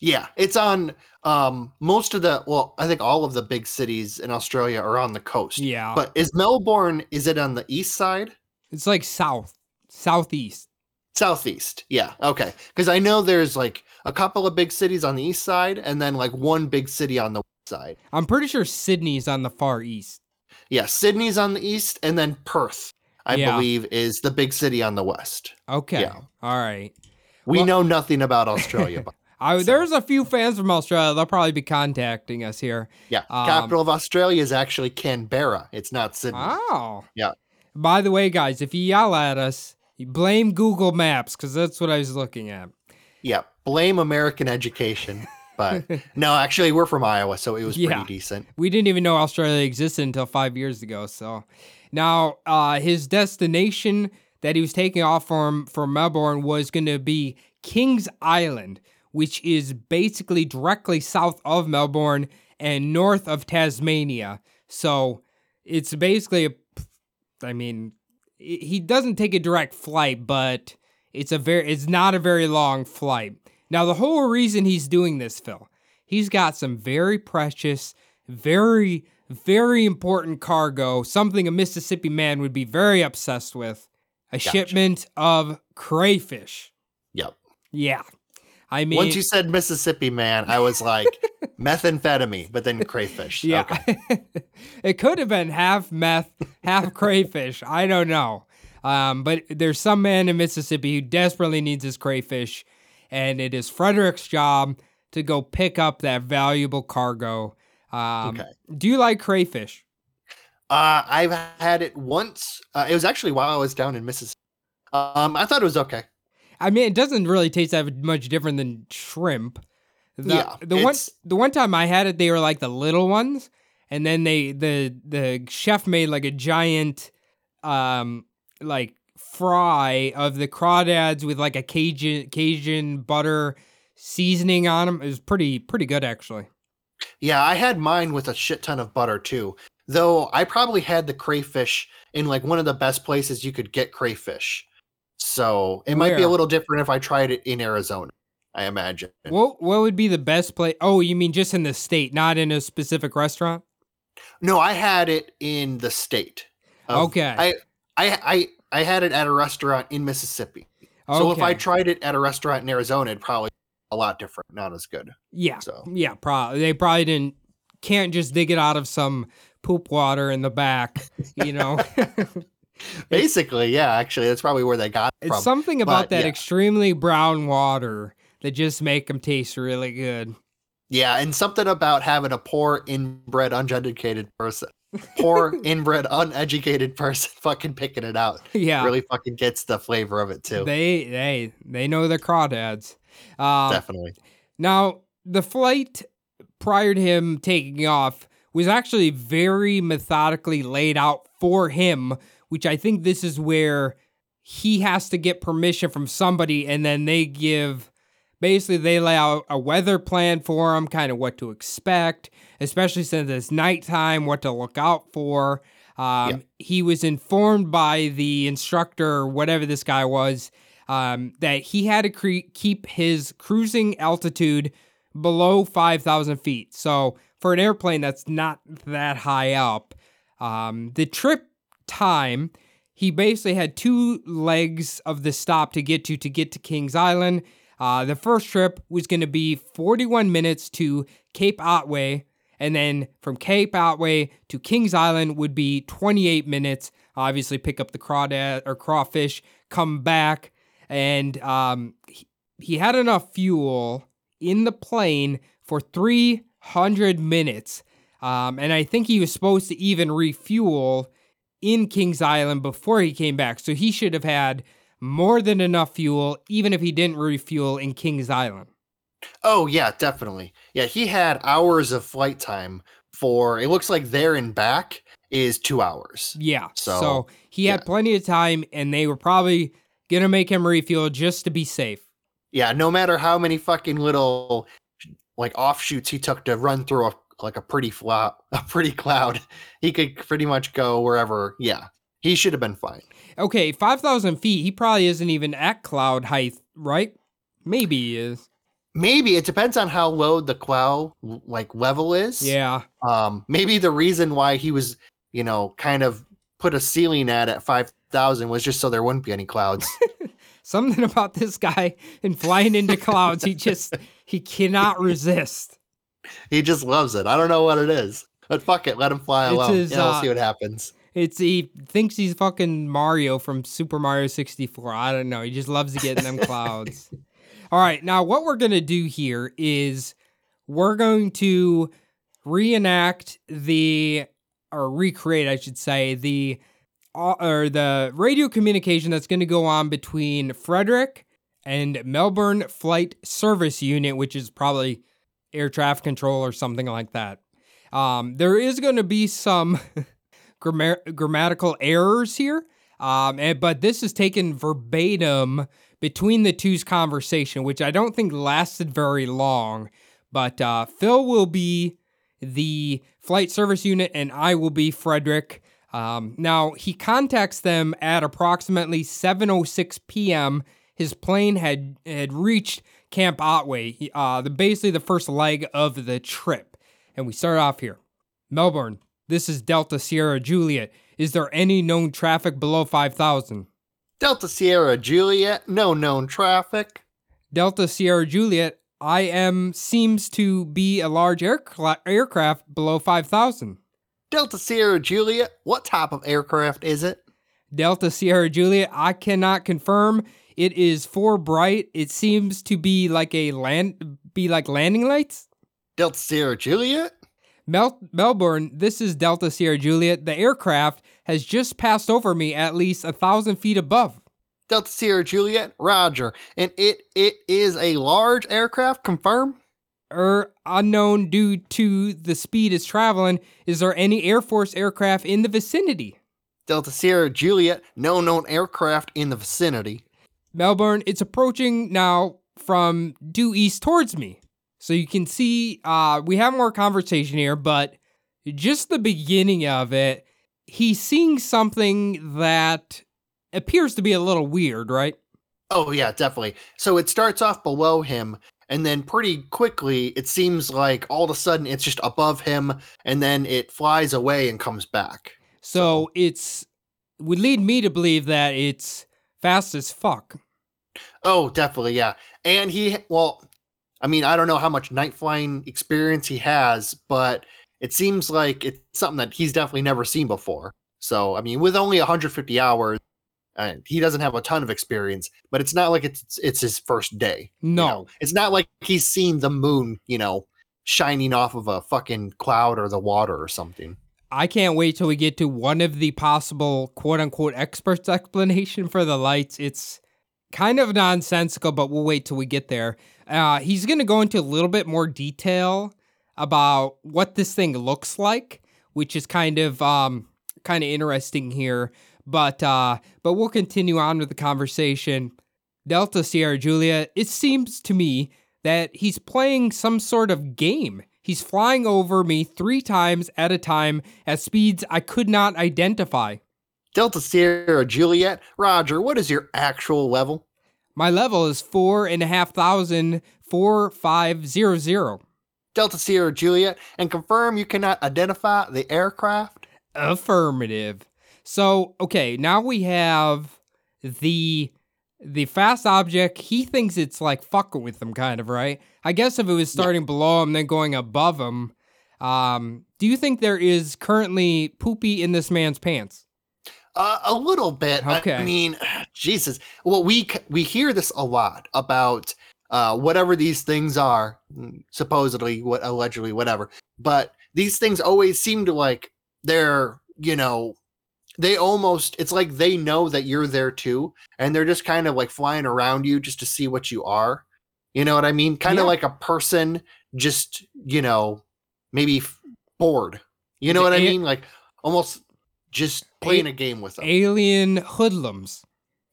Yeah, it's on um most of the well, I think all of the big cities in Australia are on the coast. Yeah. But is Melbourne is it on the east side? It's like south, southeast. Southeast. Yeah. Okay. Cuz I know there's like a couple of big cities on the east side and then like one big city on the west side. I'm pretty sure Sydney's on the far east. Yeah, Sydney's on the east and then Perth, I Yeah. believe is the big city on the west. Okay. Yeah. All right. We Well- know nothing about Australia. I, So- There's a few fans from Australia. They'll probably be contacting us here. yeah, Um, capital of Australia is actually Canberra. It's not Sydney. Oh. Yeah. By the way, guys, if you yell at us, you blame Google Maps because that's what I was looking at. Yeah, blame American education. But no, actually, we're from Iowa, so it was Yeah. pretty decent. We didn't even know Australia existed until five years ago. So now uh, his destination, that he was taking off from from Melbourne was going to be Kings Island, which is basically directly south of Melbourne and north of Tasmania. So it's basically a, I mean, he doesn't take a direct flight, but it's a very, it's not a very long flight. Now the whole reason he's doing this, Phil, he's got some very precious, very, very important cargo, something a Mississippi man would be very obsessed with. A shipment of crayfish. Yep. Yeah. I mean, Once you said Mississippi man, I was like methamphetamine, but then crayfish. Yeah. Okay. it could have been half meth, half crayfish. I don't know. Um, but there's some man in Mississippi who desperately needs his crayfish, and it is Frederick's job to go pick up that valuable cargo. Um, Okay. Do you like crayfish? Uh, I've had it once. Uh, it was actually while I was down in Mississippi. Um, I thought it was okay. I mean, it doesn't really taste that much different than shrimp. The, Yeah, the one the one time I had it, they were like the little ones, and then they the the chef made like a giant, um, like fry of the crawdads with like a Cajun Cajun butter seasoning on them. It was pretty pretty good actually. Yeah, I had mine with a shit ton of butter too. Though I probably had the crayfish in like one of the best places you could get crayfish. So it might be a little different if I tried it in Arizona, I imagine. What what would be the best place? Oh, you mean just in the state, not in a specific restaurant? No, I had it in the state. of- Okay. I I I I had it at a restaurant in Mississippi. So if I tried it at a restaurant in Arizona, it'd probably a lot different, not as good. Yeah. So- Yeah, probably they probably didn't can't just dig it out of some poop water in the back, you know. Basically, yeah, actually, that's probably where they got it it's from. something about but, that yeah. extremely brown water that just make them taste really good. Yeah, and something about having a poor inbred, uneducated person, poor inbred, uneducated person fucking picking it out Yeah. really fucking gets the flavor of it too. They they they know their crawdads. Um, Definitely. Now, the flight prior to him taking off was actually very methodically laid out for him, which I think this is where he has to get permission from somebody and then they give basically they lay out a weather plan for him, kind of what to expect, especially since it's nighttime, what to look out for. Um, Yeah. He was informed by the instructor, or whatever this guy was, um, that he had to cre- keep his cruising altitude below 5,000 feet. So for an airplane that's not that high up, um, the trip time, he basically had two legs of the stop to get to to get to Kings Island. Uh, the first trip was going to be 41 minutes to Cape Otway, and then from Cape Otway to Kings Island would be 28 minutes. Obviously, pick up the crawdad or crawfish, come back, and um, he, he had enough fuel in the plane for 300 minutes. Um, and I think he was supposed to even refuel in Kings Island before he came back. So he should have had more than enough fuel, even if he didn't refuel in Kings Island. Oh yeah, definitely. Yeah, he had hours of flight time for it looks like there and back is two hours. Yeah. So, So, he had yeah. plenty of time, and they were probably to make him refuel just to be safe. Yeah, no matter how many fucking little like offshoots he took to run through a like a pretty flat a pretty cloud, he could pretty much go wherever. Yeah, he should have been fine. Okay, 5,000 feet, he probably isn't even at cloud height, right? Maybe he is. Maybe it depends on how low the cloud like level is. Yeah. Um, maybe the reason why he was, you know, kind of put a ceiling at at five thousand was just so there wouldn't be any clouds. Something about this guy and flying into clouds, he just, he cannot resist. he just loves it. I don't know what it is, but fuck it, let him fly It's alone. his, yeah, we'll uh, see what happens. It's he thinks he's fucking Mario from Super Mario 64. I don't know. He just loves to get in them clouds. All right, now what we're gonna do here is we're going to reenact the or recreate, I should say, the uh, or the radio communication that's going to go on between Frederick and Melbourne Flight Service Unit, which is probably air traffic control or something like that. Um, there is going to be some grammar- grammatical errors here. Um, and, but this is taken verbatim between the two's conversation, which I don't think lasted very long. But uh, Phil will be the flight service unit, and I will be Frederick. Um, now he contacts them at approximately 7:06 p.m. His plane had had reached Camp Otway, uh, the basically the first leg of the trip, and we start off here. Melbourne, this is Delta Sierra Juliet. Is there any known traffic below 5,000? Delta Sierra Juliet, no known traffic. Delta Sierra Juliet, IM seems to be a large aircla- aircraft below 5,000. Delta Sierra Juliet, what type of aircraft is it? Delta Sierra Juliet, I cannot confirm. It is for bright. It seems to be like a land, be like landing lights. Delta Sierra Juliet? Mel- Melbourne, this is Delta Sierra Juliet. The aircraft has just passed over me at least a thousand feet above. Delta Sierra Juliet, Roger. And it it is a large aircraft, confirm? Er, unknown due to the speed it's traveling. Is there any Air Force aircraft in the vicinity? Delta Sierra Juliet, no known aircraft in the vicinity. Melbourne, it's approaching now from due east towards me. So you can see uh, we have more conversation here, but just the beginning of it, he's seeing something that appears to be a little weird, right? Oh yeah, definitely. So it starts off below him, and then pretty quickly it seems like all of a sudden it's just above him, and then it flies away and comes back. So it's would lead me to believe that it's fast as fuck. Oh, definitely, yeah. And he, well, I mean, I don't know how much night flying experience he has, but it seems like it's something that he's definitely never seen before. So, I mean, with only 150 hours, uh, he doesn't have a ton of experience, but it's not like it's it's his first day. you No. know? it's not like he's seen the moon, you know, shining off of a fucking cloud or the water or something. I can't wait till we get to one of the possible quote unquote experts explanation for the lights. It's kind of nonsensical, but we'll wait till we get there. Uh, he's going to go into a little bit more detail about what this thing looks like, which is kind of um, kind of interesting here. But uh, but we'll continue on with the conversation. Delta Sierra Julia, it seems to me that he's playing some sort of game. He's flying over me three times at a time at speeds I could not identify. Delta Sierra Juliet, Roger, what is your actual level? My level is four and a half thousand four five zero zero. Delta Sierra Juliet, and confirm you cannot identify the aircraft? Affirmative. So okay, now we have the the fast object. He thinks it's like fucking with them, kind of right. I guess if it was starting below him, then going above him. Um, do you think there is currently poopy in this man's pants? Uh, a little bit. Okay. I mean, Jesus. Well, we we hear this a lot about uh, whatever these things are, mm, supposedly, what allegedly, whatever. But these things always seem to like they're you know they almost it's like they know that you're there too, and they're just kind of like flying around you just to see what you are. You know what I mean? Kind of like a person just you know maybe f- bored. You know The what I a- mean? Like almost just playing a game with them. Alien hoodlums.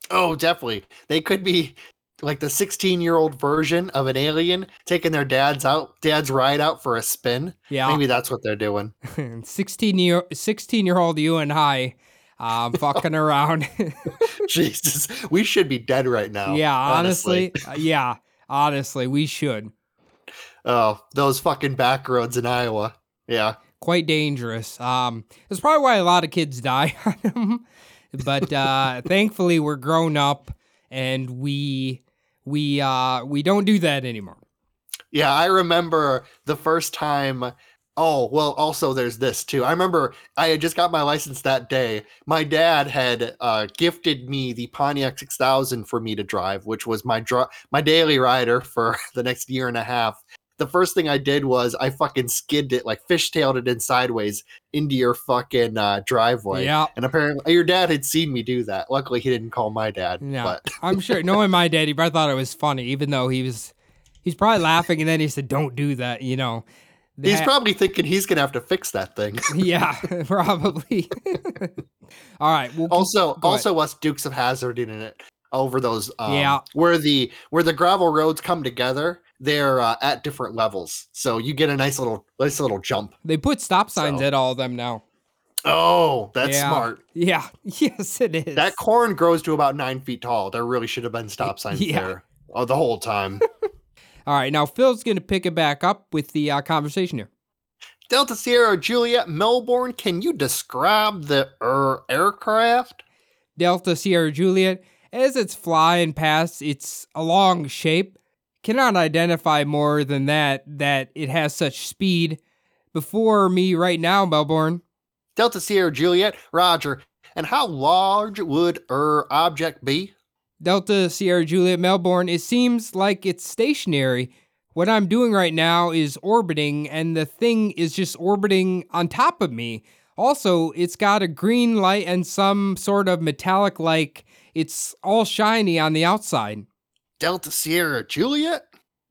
Oh, definitely. They could be like the 16 year old version of an alien taking their dad's out, dad's ride out for a spin. Yeah, Maybe that's what they're doing. 16 year 16 year old you and I um fucking around. Jesus, we should be dead right now. yeah, honestly, uh, yeah, honestly, we should. Oh, those fucking back roads in Iowa. Yeah. Quite dangerous. Um, that's probably why a lot of kids die on them. But uh, thankfully, we're grown up and we we uh we don't do that anymore. Yeah, I remember the first time. Oh, well, also there's this too. I remember I had just got my license that day. My dad had uh, gifted me the Pontiac 6000 for me to drive, which was my dri- my daily rider for the next year and a half. The first thing I did was I fucking skidded it, like fishtailed it in sideways into your fucking uh, driveway. Yeah. And apparently your dad had seen me do that. Luckily, he didn't call my dad. No, But I'm sure. Knowing my dad, he probably thought it was funny, even though he was he's probably laughing. And then he said, "Don't do that." You know, He's probably thinking he's gonna have to fix that thing. yeah, probably. All right. Well, also, also us Dukes of Hazzard in it over those. Um, Yeah. Where the where the gravel roads come together, they're uh, at different levels, so you get a nice little nice little jump. they put stop signs So- at all of them now. Oh, that's Yeah. smart. Yeah. Yes, it is. That corn grows to about nine feet tall. There really should have been stop signs Yeah. there oh, the whole time. All right. Now Phil's gonna pick it back up with the uh, conversation here. Delta Sierra Juliet Melbourne, can you describe the er, aircraft? Delta Sierra Juliet, as it's flying past its a long shape, cannot identify more than that that it has such speed. Before me right now, Melbourne. Delta Sierra Juliet, Roger. And how large would er object be? Delta Sierra Juliet Melbourne, it seems like it's stationary. What I'm doing right now is orbiting, and the thing is just orbiting on top of me. Also, it's got a green light and some sort of metallic like it's all shiny on the outside. Delta Sierra Juliet?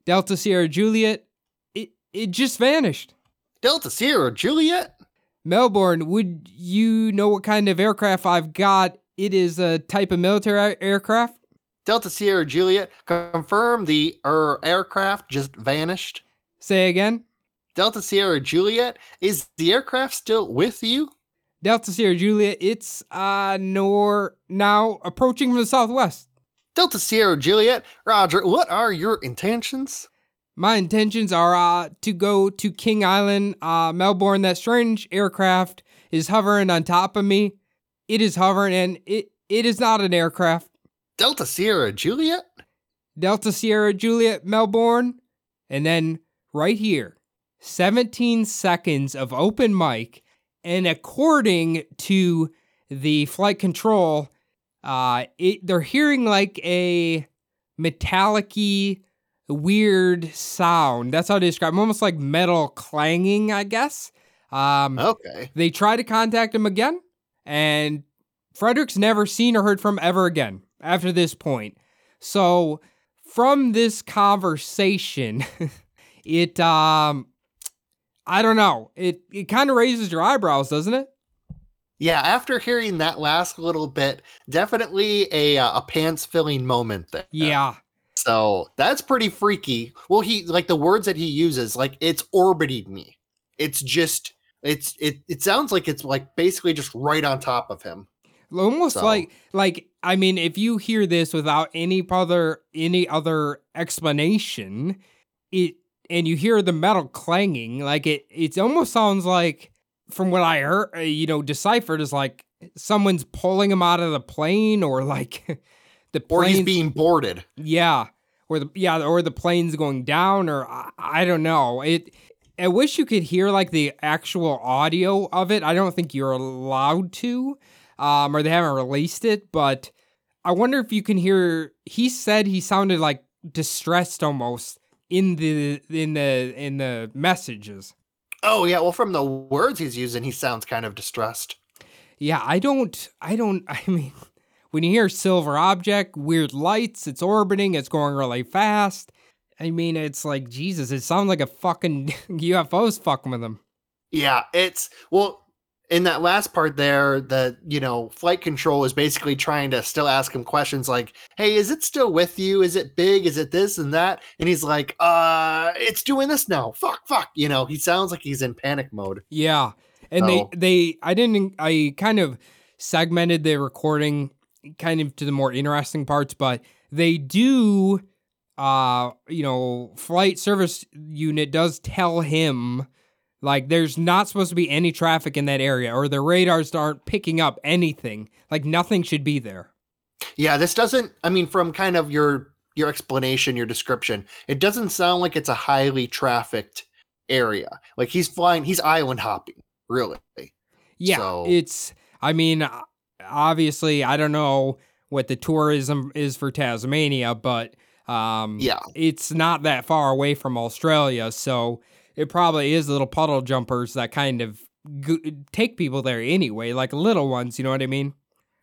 Delta Sierra Juliet, it, it just vanished. Delta Sierra Juliet? Melbourne, would you know what kind of aircraft I've got? It is a type of military aircraft. Delta Sierra Juliet, confirm the er aircraft just vanished. Say again. Delta Sierra Juliet, is the aircraft still with you? Delta Sierra Juliet, it's uh nor now approaching from the southwest. Delta Sierra Juliet, Roger, what are your intentions? My intentions are uh to go to King Island, uh Melbourne. That strange aircraft is hovering on top of me. It is hovering and it it is not an aircraft. Delta Sierra Juliet? Delta Sierra Juliet Melbourne. And then right here, 17 seconds of open mic. And according to the flight control, uh, it, they're hearing like a metallic weird sound. That's how they describe it. Almost like metal clanging, I guess. Um, Okay. they try to contact him again, and Frederick's never seen or heard from ever again after this point. So, from this conversation, it um, I don't know. It it kind of raises your eyebrows, doesn't it? Yeah, after hearing that last little bit, definitely a uh, a pants filling moment there. Yeah, So that's pretty freaky. Well, he like the words that he uses, like it's orbiting me. It's just it's it it sounds like it's like basically just right on top of him. almost So- like like I mean, if you hear this without any other any other explanation, it and you hear the metal clanging, like it it almost sounds like from what I heard, uh, you know, deciphered is like someone's pulling him out of the plane or like the Or he's being boarded. yeah, or the yeah, or the plane's going down, or I, I don't know. It. I wish you could hear like the actual audio of it. I don't think you're allowed to, um, or they haven't released it. But I wonder if you can hear. He said he sounded like distressed almost in the in the in the messages. Oh yeah, well from the words he's using, he sounds kind of distressed. Yeah, I don't. I don't. I mean, when you hear silver object, weird lights, it's orbiting, it's going really fast. I mean, it's like Jesus. It sounds like a fucking UFO's fucking with him. Yeah, it's well in that last part there, the you know flight control is basically trying to still ask him questions like, "Hey, is it still with you? Is it big? Is it this and that?" And he's like, "Uh, it's doing this now. Fuck, fuck." You know, he sounds like he's in panic mode. Yeah, and So- they they I didn't I kind of segmented the recording kind of to the more interesting parts, but they do uh you know flight service unit does tell him like there's not supposed to be any traffic in that area or the radars aren't picking up anything like nothing should be there Yeah, this doesn't. I mean, from kind of your your explanation, your description, it doesn't sound like it's a highly trafficked area. Like he's flying, he's island hopping, really. Yeah, So- it's. I mean, obviously, I don't know what the tourism is for Tasmania, but um, Yeah. it's not that far away from Australia, so it probably is little puddle jumpers that kind of take people there anyway, like little ones. You know what I mean?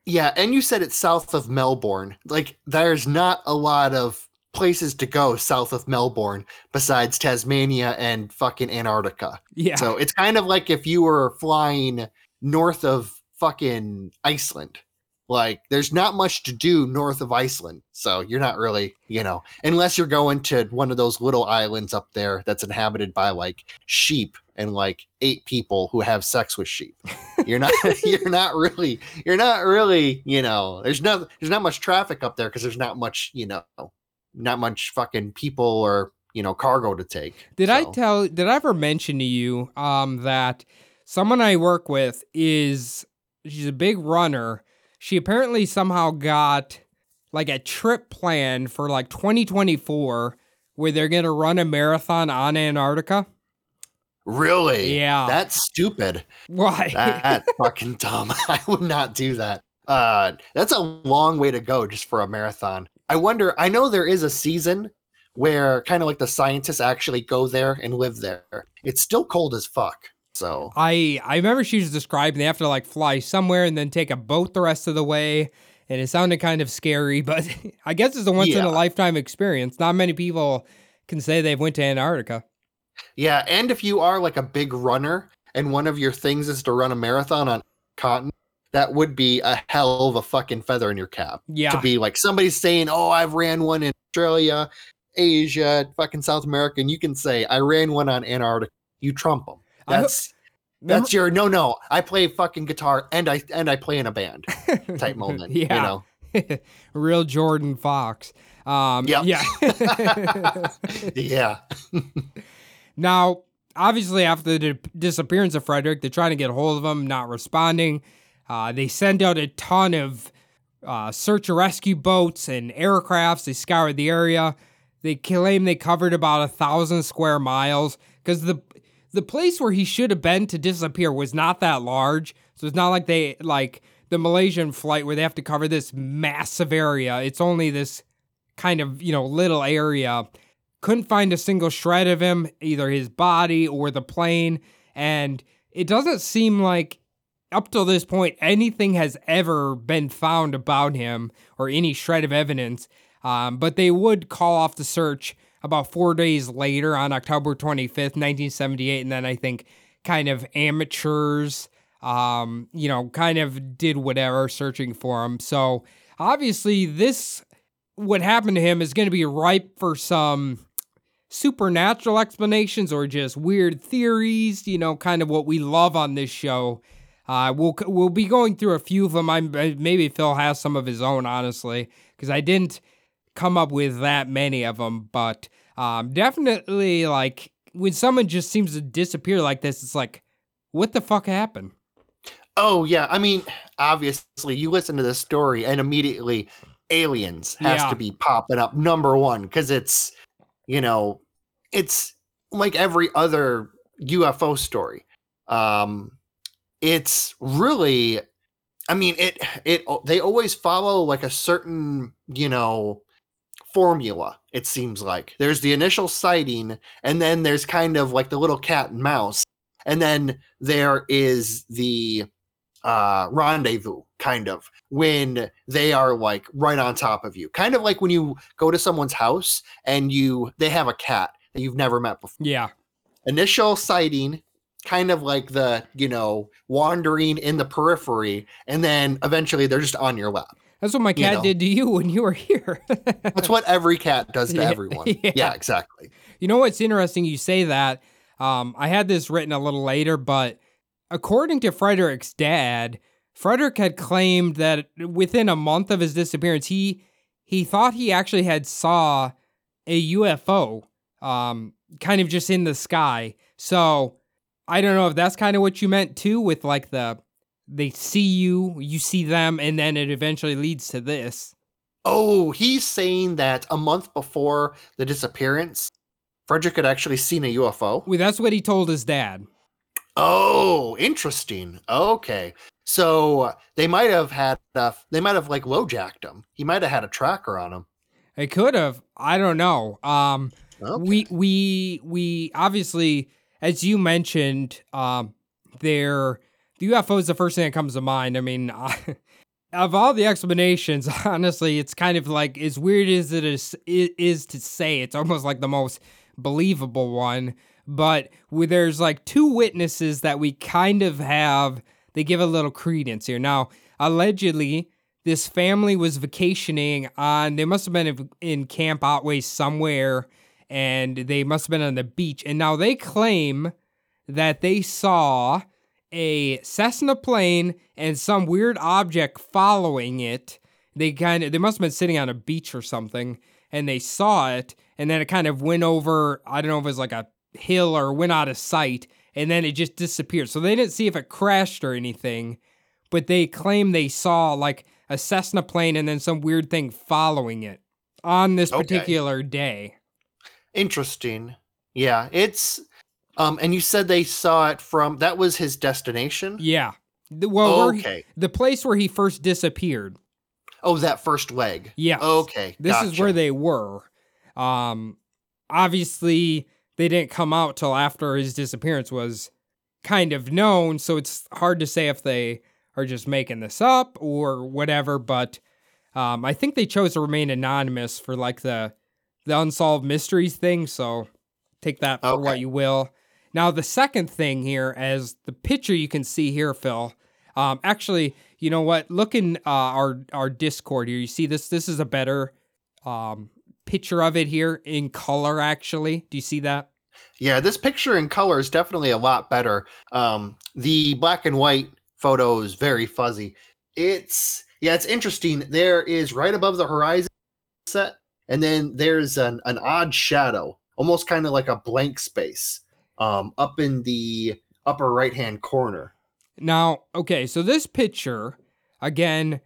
Yeah, and you said it's south of Melbourne. Like there's not a lot of places to go south of Melbourne besides Tasmania and fucking Antarctica. Yeah. So it's kind of like if you were flying north of fucking Iceland. Like there's not much to do north of Iceland. So you're not really, you know, unless you're going to one of those little islands up there that's inhabited by like sheep and like eight people who have sex with sheep. You're not you're not really you're not really, you know, there's no there's not much traffic up there because there's not much, you know, not much fucking people or, you know, cargo to take. Did I tell? Did I ever mention to you um, that someone I work with is she's a big runner. She apparently somehow got like a trip planned for like 2024 where they're gonna run a marathon on Antarctica. Really? Yeah. That's stupid. Why? That fucking dumb. I would not do that. Uh that's a long way to go just for a marathon. I wonder, I know there is a season where kind of like the scientists actually go there and live there. It's still cold as fuck. So I I remember she was describing they have to like fly somewhere and then take a boat the rest of the way, and it sounded kind of scary. But I guess it's a once in a lifetime experience. Not many people can say they've went to Antarctica. yeah, and if you are like a big runner and one of your things is to run a marathon on continent, that would be a hell of a fucking feather in your cap. Yeah, to be like somebody's saying, "Oh, I've ran one in Australia, Asia, fucking South America," and you can say, "I ran one on Antarctica." You trump them. That's that's your no, no. I play fucking guitar and I and I play in a band type moment. yeah, You know, real Jordan Fox. Um, Yep. yeah. yeah, Now, obviously, after the di- disappearance of Frederick, they're trying to get a hold of him, not responding. Uh, they send out a ton of uh, search and rescue boats and aircrafts. They scour the area. They claim they covered about a thousand square miles because the the place where he should have been to disappear was not that large. So it's not like they like the Malaysian flight where they have to cover this massive area. It's only this kind of you know little area couldn't find a single shred of him, either his body or the plane. And it doesn't seem like up till this point anything has ever been found about him or any shred of evidence. Um, but they would call off the search about four days later on October 25th, 1978. And then I think kind of amateurs, um, you know, kind of did whatever searching for him. So obviously, this what happened to him is going to be ripe for some supernatural explanations or just weird theories, you know, kind of what we love on this show. Uh, we'll we'll be going through a few of them. I'm maybe Phil has some of his own, honestly, because I didn't come up with that many of them. But um, definitely, like when someone just seems to disappear like this, it's like, what the fuck happened? Oh yeah, I mean, obviously, you listen to this story and immediately aliens has Yeah. to be popping up number one because it's, you know, it's like every other UFO story. Um, it's really, I mean, it it they always follow like a certain, you know, formula. It seems like. There's the initial sighting, and then there's kind of like the little cat and mouse, and then there is the uh rendezvous kind of when they are like right on top of you. Kind of like when you go to someone's house and you they have a cat that you've never met before. Yeah, initial sighting kind of like the you know wandering in the periphery and then eventually they're just on your lap that's what my You cat know. did to you when you were here. that's what every cat does to Yeah, everyone yeah. yeah exactly You know what's interesting? You say that. Um, I had this written a little later, but according to Frederick's dad, Frederick had claimed that within a month of his disappearance, he he thought he actually had saw a UFO, um, kind of just in the sky. So I don't know if that's kind of what you meant too, with like the they see you, you see them, and then it eventually leads to this. oh he's saying that a month before the disappearance frederick had actually seen a ufo Well, that's what he told his dad. Oh, interesting. Okay. So they might have had uh, they might have like low jacked him. He might have had a tracker on him. It could have. I don't know. Um, Okay. we we we obviously, as you mentioned, um, there the UFO is the first thing that comes to mind. I mean, of all the explanations, honestly, it's kind of like as weird as it is it is to say, it's almost like the most believable one. But there's like two witnesses that we kind of have, they give a little credence here. Now, allegedly, this family was vacationing on. They must have been in Camp Otway somewhere, and they must have been on the beach. And now they claim that they saw a Cessna plane and some weird object following it. They kind of they must have been sitting on a beach or something and they saw it and then it kind of went over I don't know if it was like a hill or went out of sight and then it just disappeared. So they didn't see if it crashed or anything, but they claim they saw like a Cessna plane and then some weird thing following it on this Okay. particular day. Interesting. Yeah, it's um and you said they saw it from that was his destination? Yeah. The, well, where he- okay. the place where he first disappeared. Oh, that first leg. Yeah. Okay. This is where they were. Um, obviously, they didn't come out till after his disappearance was kind of known, so it's hard to say if they are just making this up or whatever. But um, I think they chose to remain anonymous for like the the unsolved mysteries thing. So take that for what you will. Now, the second thing here, as the picture you can see here, Phil. Um, actually, you know what? Look in uh, our our Discord here. You see this? This is a better um, picture of it here in color. Actually, do you see that? Yeah, this picture in color is definitely a lot better. Um, the black and white photo is very fuzzy. It's yeah, it's interesting. There is right above the horizon set, and then there's an, an odd shadow, almost kind of like a blank space, um, up in the upper right hand corner. Now, okay, so this picture, again,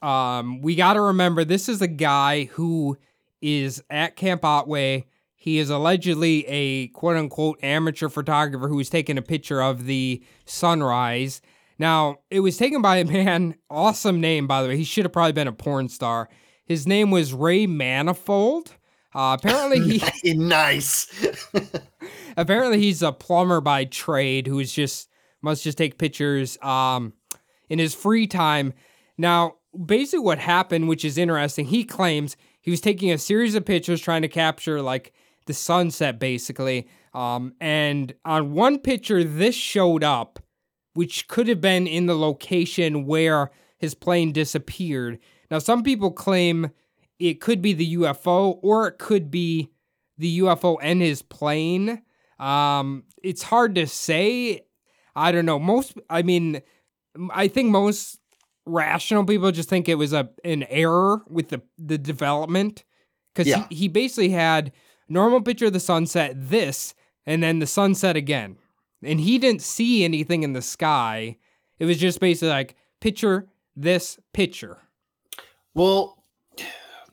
um, we got to remember this is a guy who is at Camp Otway. He is allegedly a quote unquote amateur photographer who was taking a picture of the sunrise. Now, it was taken by a man, awesome name, by the way. He should have probably been a porn star. His name was Ray Manifold. Uh, apparently, he nice. apparently he's a plumber by trade who is just must just take pictures um in his free time. Now basically what happened which is interesting he claims he was taking a series of pictures trying to capture like the sunset basically. Um and on one picture this showed up which could have been in the location where his plane disappeared. Now some people claim it could be the UFO or it could be the UFO and his plane. Um, it's hard to say. I don't know. Most, I mean, I think most rational people just think it was a an error with the the development because Yeah. he, he basically had normal picture of the sunset, this, and then the sunset again, and he didn't see anything in the sky. It was just basically like picture this picture. Well,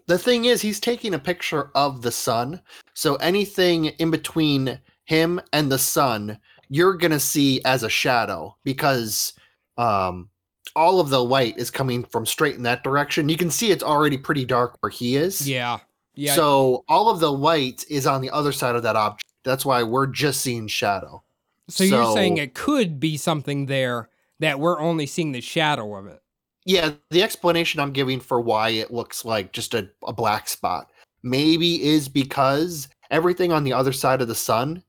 the thing is, he's taking a picture of the sun. So anything in between him and the sun, you're going to see as a shadow because um, all of the light is coming from straight in that direction. You can see it's already pretty dark where he is. Yeah, yeah. So all of the light is on the other side of that object. That's why we're just seeing shadow. So you're saying it could be something there that we're only seeing the shadow of it. Yeah, the explanation I'm giving for why it looks like just a, a black spot maybe is because everything on the other side of the sun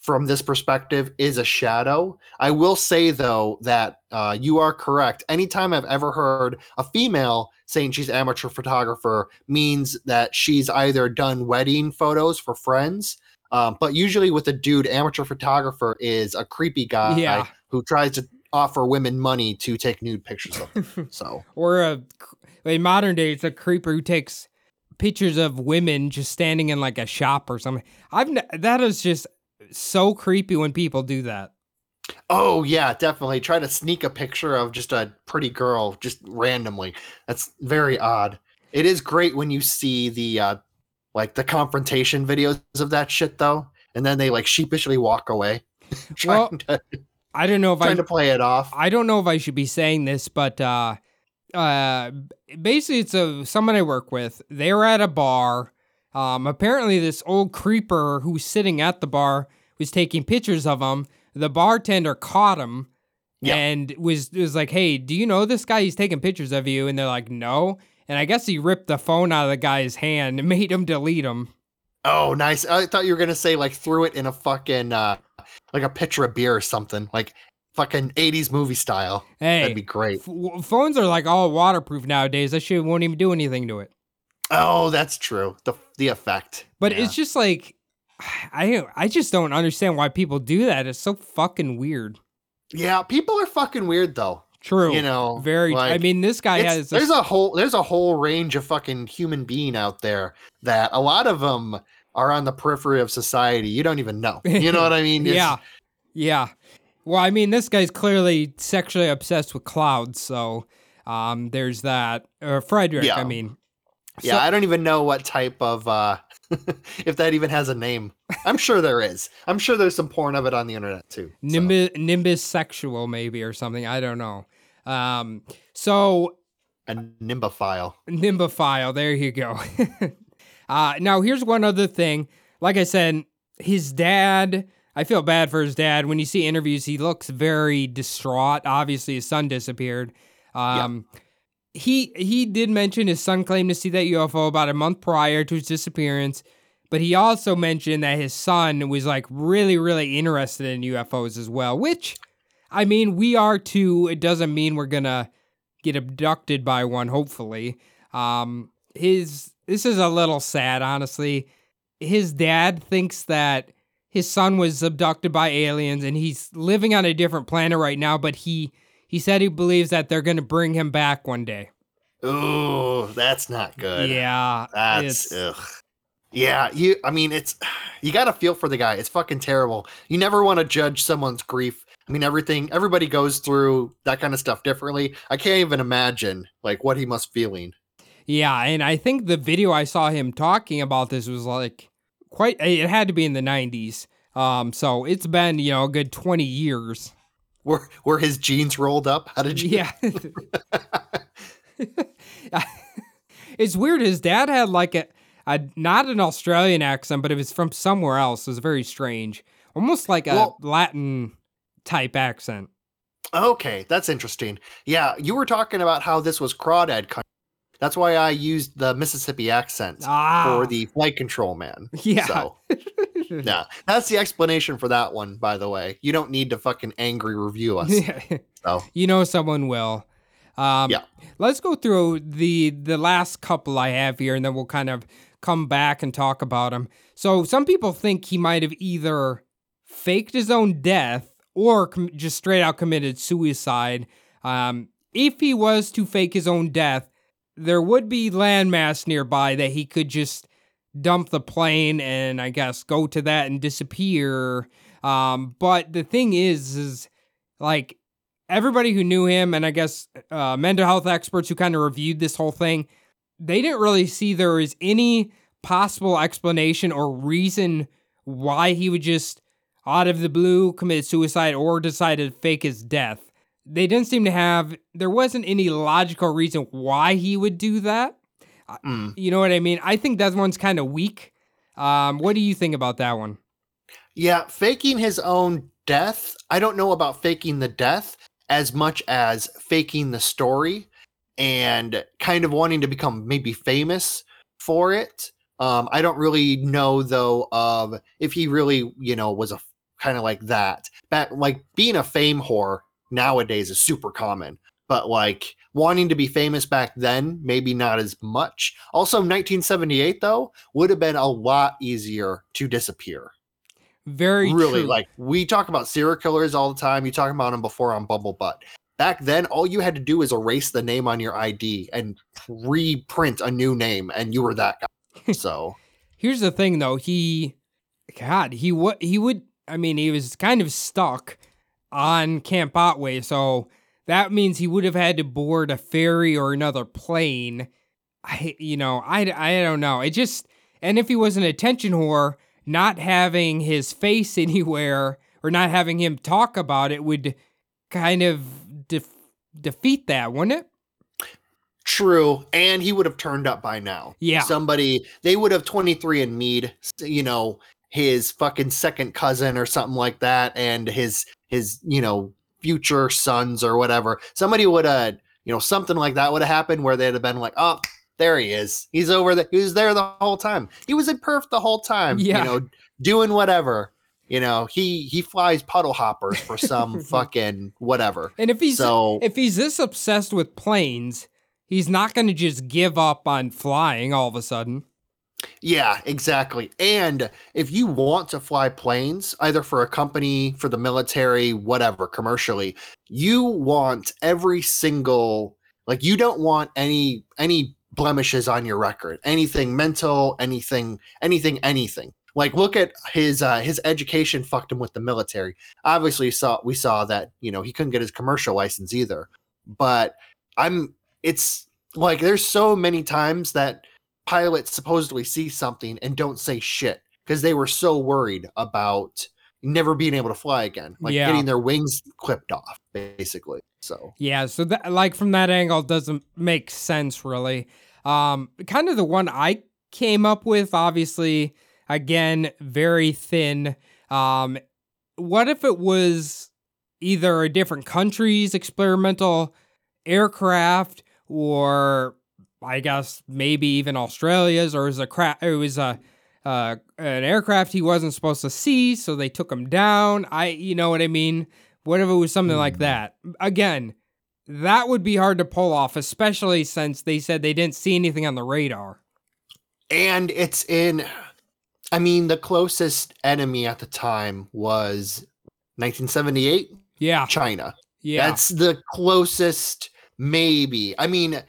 from this perspective is a shadow. I will say though that uh, you are correct. Anytime I've ever heard a female saying she's amateur photographer means that she's either done wedding photos for friends, um, but usually with a dude, amateur photographer is a creepy guy Yeah. who tries to offer women money to take nude pictures of them. so Or a in modern day, it's a creeper who takes pictures of women just standing in like a shop or something. I've that is just so creepy when people do that. Oh yeah, definitely. Try to sneak a picture of just a pretty girl just randomly. That's very odd. It is great when you see the uh like the confrontation videos of that shit though, and then they like sheepishly walk away, Well, to I don't know if I trying to play it off. I don't know if I should be saying this, but uh, uh, basically, it's a someone I work with. They were at a bar. Um, apparently, this old creeper who was sitting at the bar was taking pictures of him. The bartender caught him, Yeah. and was was like, "Hey, do you know this guy? He's taking pictures of you." And they're like, "No." And I guess he ripped the phone out of the guy's hand and made him delete him. Oh, nice. I thought you were gonna say like threw it in a fucking uh like a pitcher of beer or something, like fucking 80s movie style. Hey, That'd be great. f- phones are like all waterproof nowadays. That shit won't even do anything to it. Oh, that's true. The the effect. But Yeah. it's just like I I just don't understand why people do that. It's so fucking weird. yeah, people are fucking weird though. True. You know, very. I mean, this guy has. there's a whole there's a whole range of fucking human being out there that a lot of them are on the periphery of society. You don't even know. You know what I mean? It's- yeah, yeah. Well, I mean, this guy's clearly sexually obsessed with clouds, so um, there's that. Or Frederick, I mean. Yeah, So- I don't even know what type of uh if that even has a name. I'm sure there is. I'm sure there's some porn of it on the internet too. so. Nimbus, nimbus sexual maybe or something. I don't know. Um, so A nimbophile. Nimbophile, there you go. uh, now here's one other thing. Like I said, his dad. I feel bad for his dad. When you see interviews, he looks very distraught. Obviously, his son disappeared. Um, He he did mention his son claimed to see that UFO about a month prior to his disappearance, but he also mentioned that his son was like really really interested in UFOs as well. Which, I mean, we are too. It doesn't mean we're gonna get abducted by one. Hopefully, um, his this is a little sad, honestly. His dad thinks that his son was abducted by aliens and he's living on a different planet right now, but he he said he believes that they're going to bring him back one day. Ooh, that's not good. Yeah, That's ugh. Yeah, you I mean it's you got to feel for the guy. It's fucking terrible. You never want to judge someone's grief. I mean everything everybody goes through that kind of stuff differently. I can't even imagine like what he must be feeling. Yeah, and I think the video I saw him talking about this was like quite. It had to be in the '90s. Um, so it's been you know a good 20 years. Were were his jeans rolled up? How did you Yeah. it's weird. His dad had like a, a not an Australian accent, but it was from somewhere else. It was very strange, almost like a Well- Latin type accent. Okay, that's interesting. Yeah, you were talking about how this was crawdad country. That's why I used the Mississippi accent Ah, for the flight control man. yeah. So, yeah, that's the explanation for that one, by the way. You don't need to fucking angry review us. So, you know someone will. Um, Yeah. Let's go through the the last couple I have here, and then we'll kind of come back and talk about them. So some people think he might have either faked his own death or com- just straight out committed suicide. Um, if he was to fake his own death, there would be landmass nearby that he could just dump the plane and I guess go to that and disappear. Um, but the thing is, is like everybody who knew him and I guess uh, mental health experts who kind of reviewed this whole thing, they didn't really see there was any possible explanation or reason why he would just out of the blue commit suicide or decided to fake his death. They didn't seem to have there wasn't any logical reason why he would do that. mm. You know what I mean? I think that one's kind of weak. Um, what do you think about that one? yeah, faking his own death. I don't know about faking the death as much as faking the story and kind of wanting to become maybe famous for it. Um, I don't really know though of if he really, you know, was a kind of like that. Back like being a fame whore nowadays is super common, but like wanting to be famous back then, maybe not as much. Also, 1978 though would have been a lot easier to disappear. Very really, true. like we talk about serial killers all the time. You talk about them before on Bumblebutt. Back then, all you had to do is erase the name on your ID and reprint a new name, and you were that guy. So Here's the thing, though. He, God, he what he would. I mean, he was kind of stuck on Cape Otway, so that means he would have had to board a ferry or another plane. I, you know, I, I don't know. It just, and if he was an attention whore, not having his face anywhere or not having him talk about it would kind of def- defeat that, wouldn't it? true, and he would have turned up by now. Yeah. somebody they would have 23andMe'd, you know, his fucking second cousin or something like that, and his his you know future sons or whatever. Somebody would have, you know, something like that would have happened where they'd have been like, oh, there he is. He's over there. He was there the whole time. He was in Perth the whole time. Yeah. You know, doing whatever. You know, he he flies puddle hoppers for some fucking whatever. And if he's So- if he's this obsessed with planes, he's not going to just give up on flying all of a sudden. Yeah, exactly. And if you want to fly planes, either for a company, for the military, whatever, commercially, you want every single like you don't want any any blemishes on your record. Anything mental, anything anything anything. Like look at his uh his education fucked him with the military. Obviously saw we saw that, you know, he couldn't get his commercial license either. But I'm it's like there's so many times that pilots supposedly see something and don't say shit because they were so worried about never being able to fly again, like Yeah. getting their wings clipped off, basically. So Yeah, so that like from that angle doesn't make sense really. Um kind of the one I came up with obviously again very thin. Um what if it was either a different country's experimental aircraft or I guess maybe even Australia's or it was a cra- it was a uh, an aircraft he wasn't supposed to see, so they took him down. I, you know what I mean? What if it was something like that? Again, that would be hard to pull off, especially since they said they didn't see anything on the radar. and it's in I mean, the closest enemy at the time was 1978, Yeah, China. yeah, That's the closest, maybe. I mean,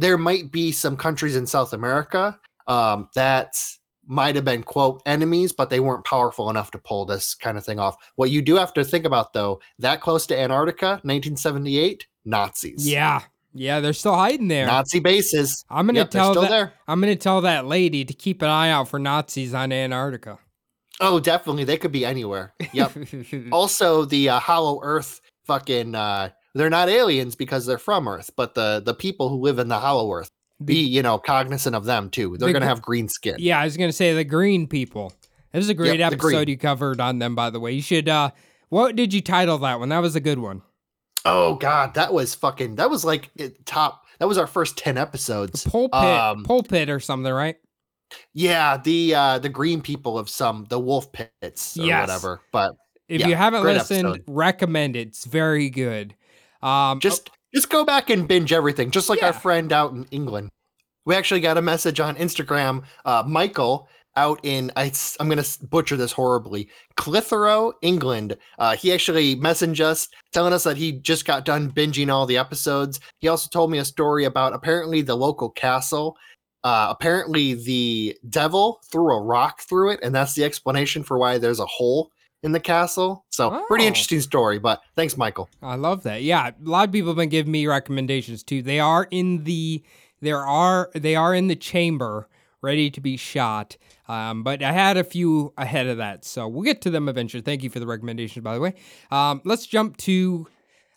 there might be some countries in South America um, that might have been, quote, enemies, but they weren't powerful enough to pull this kind of thing off. What you do have to think about, though, that close to Antarctica, 1978, Nazis. yeah, yeah. They're still hiding there. Nazi bases. I'm gonna Yep, tell still that. there. I'm gonna tell that lady to keep an eye out for Nazis on Antarctica. Oh, definitely. They could be anywhere. Yep. also, the uh, Hollow Earth fucking. Uh, they're not aliens because they're from Earth, but the the people who live in the Hollow Earth be you know cognizant of them too. They're The gonna have green skin. Yeah, I was gonna say the green people. This is a great Yep, episode you covered on them, by the way. You should. uh What did you title that one? That was a good one. Oh god, that was fucking. That was like top. That was our first ten episodes. Pulpit, Um, pulpit, or something, right? yeah, the uh the green people of some the wolf pits or Yes. whatever. But If yeah, you haven't listened, episode. recommend it. It's very good. Um, just just go back and binge everything, just like our friend out in England. We actually got a message on Instagram. Uh, Michael out in I, am going to butcher this horribly. Clitheroe, England. Uh, he actually messaged us telling us that he just got done binging all the episodes. He also told me a story about apparently the local castle. Uh, apparently, the devil threw a rock through it, and that's the explanation for why there's a hole in the castle. So, pretty Oh. interesting story. But thanks, Michael. I love that. Yeah, a lot of people have been giving me recommendations too. They are in the there are they are in the chamber ready to be shot. Um, but I had a few ahead of that, so we'll get to them eventually. Thank you for the recommendations, by the way. Um, let's jump to,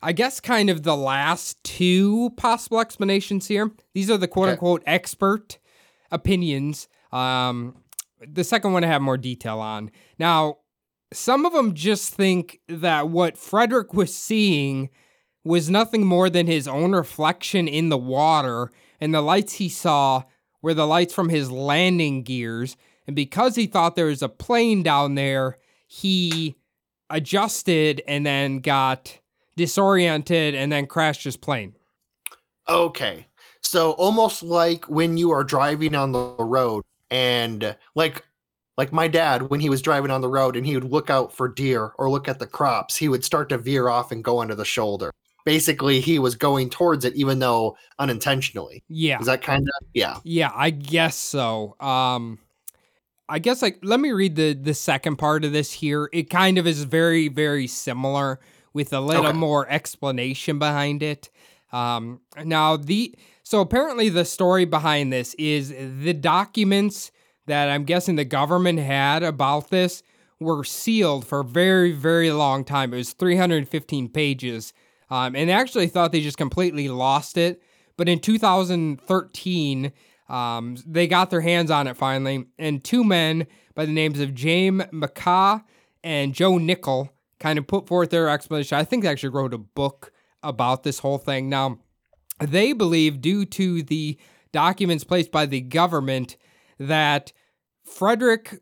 I guess, kind of the last two possible explanations here. These are the quote unquote expert opinions. Um, the second one I have more detail on. Now, some of them just think that what Frederick was seeing was nothing more than his own reflection in the water, and the lights he saw were the lights from his landing gears. And because he thought there was a plane down there, he adjusted and then got disoriented and then crashed his plane. Okay. So almost like when you are driving on the road and like like my dad when he was driving on the road and he would look out for deer or look at the crops, he would start to veer off and go under the shoulder. Basically, he was going towards it even though unintentionally. Yeah. Is that kind of yeah. Yeah, I guess so. Um I guess like let me read the the second part of this here. It kind of is very very similar with a little Okay. more explanation behind it. Um now the so apparently the story behind this is the documents that I'm guessing the government had about this were sealed for a very very long time. It was 315 pages. Um, and they actually thought they just completely lost it. But in 2013, um, they got their hands on it finally, and two men by the names of James McGaha and Joe Nickell kind of put forth their explanation. I think they actually wrote a book about this whole thing. Now, they believe, due to the documents placed by the government, that Frederick,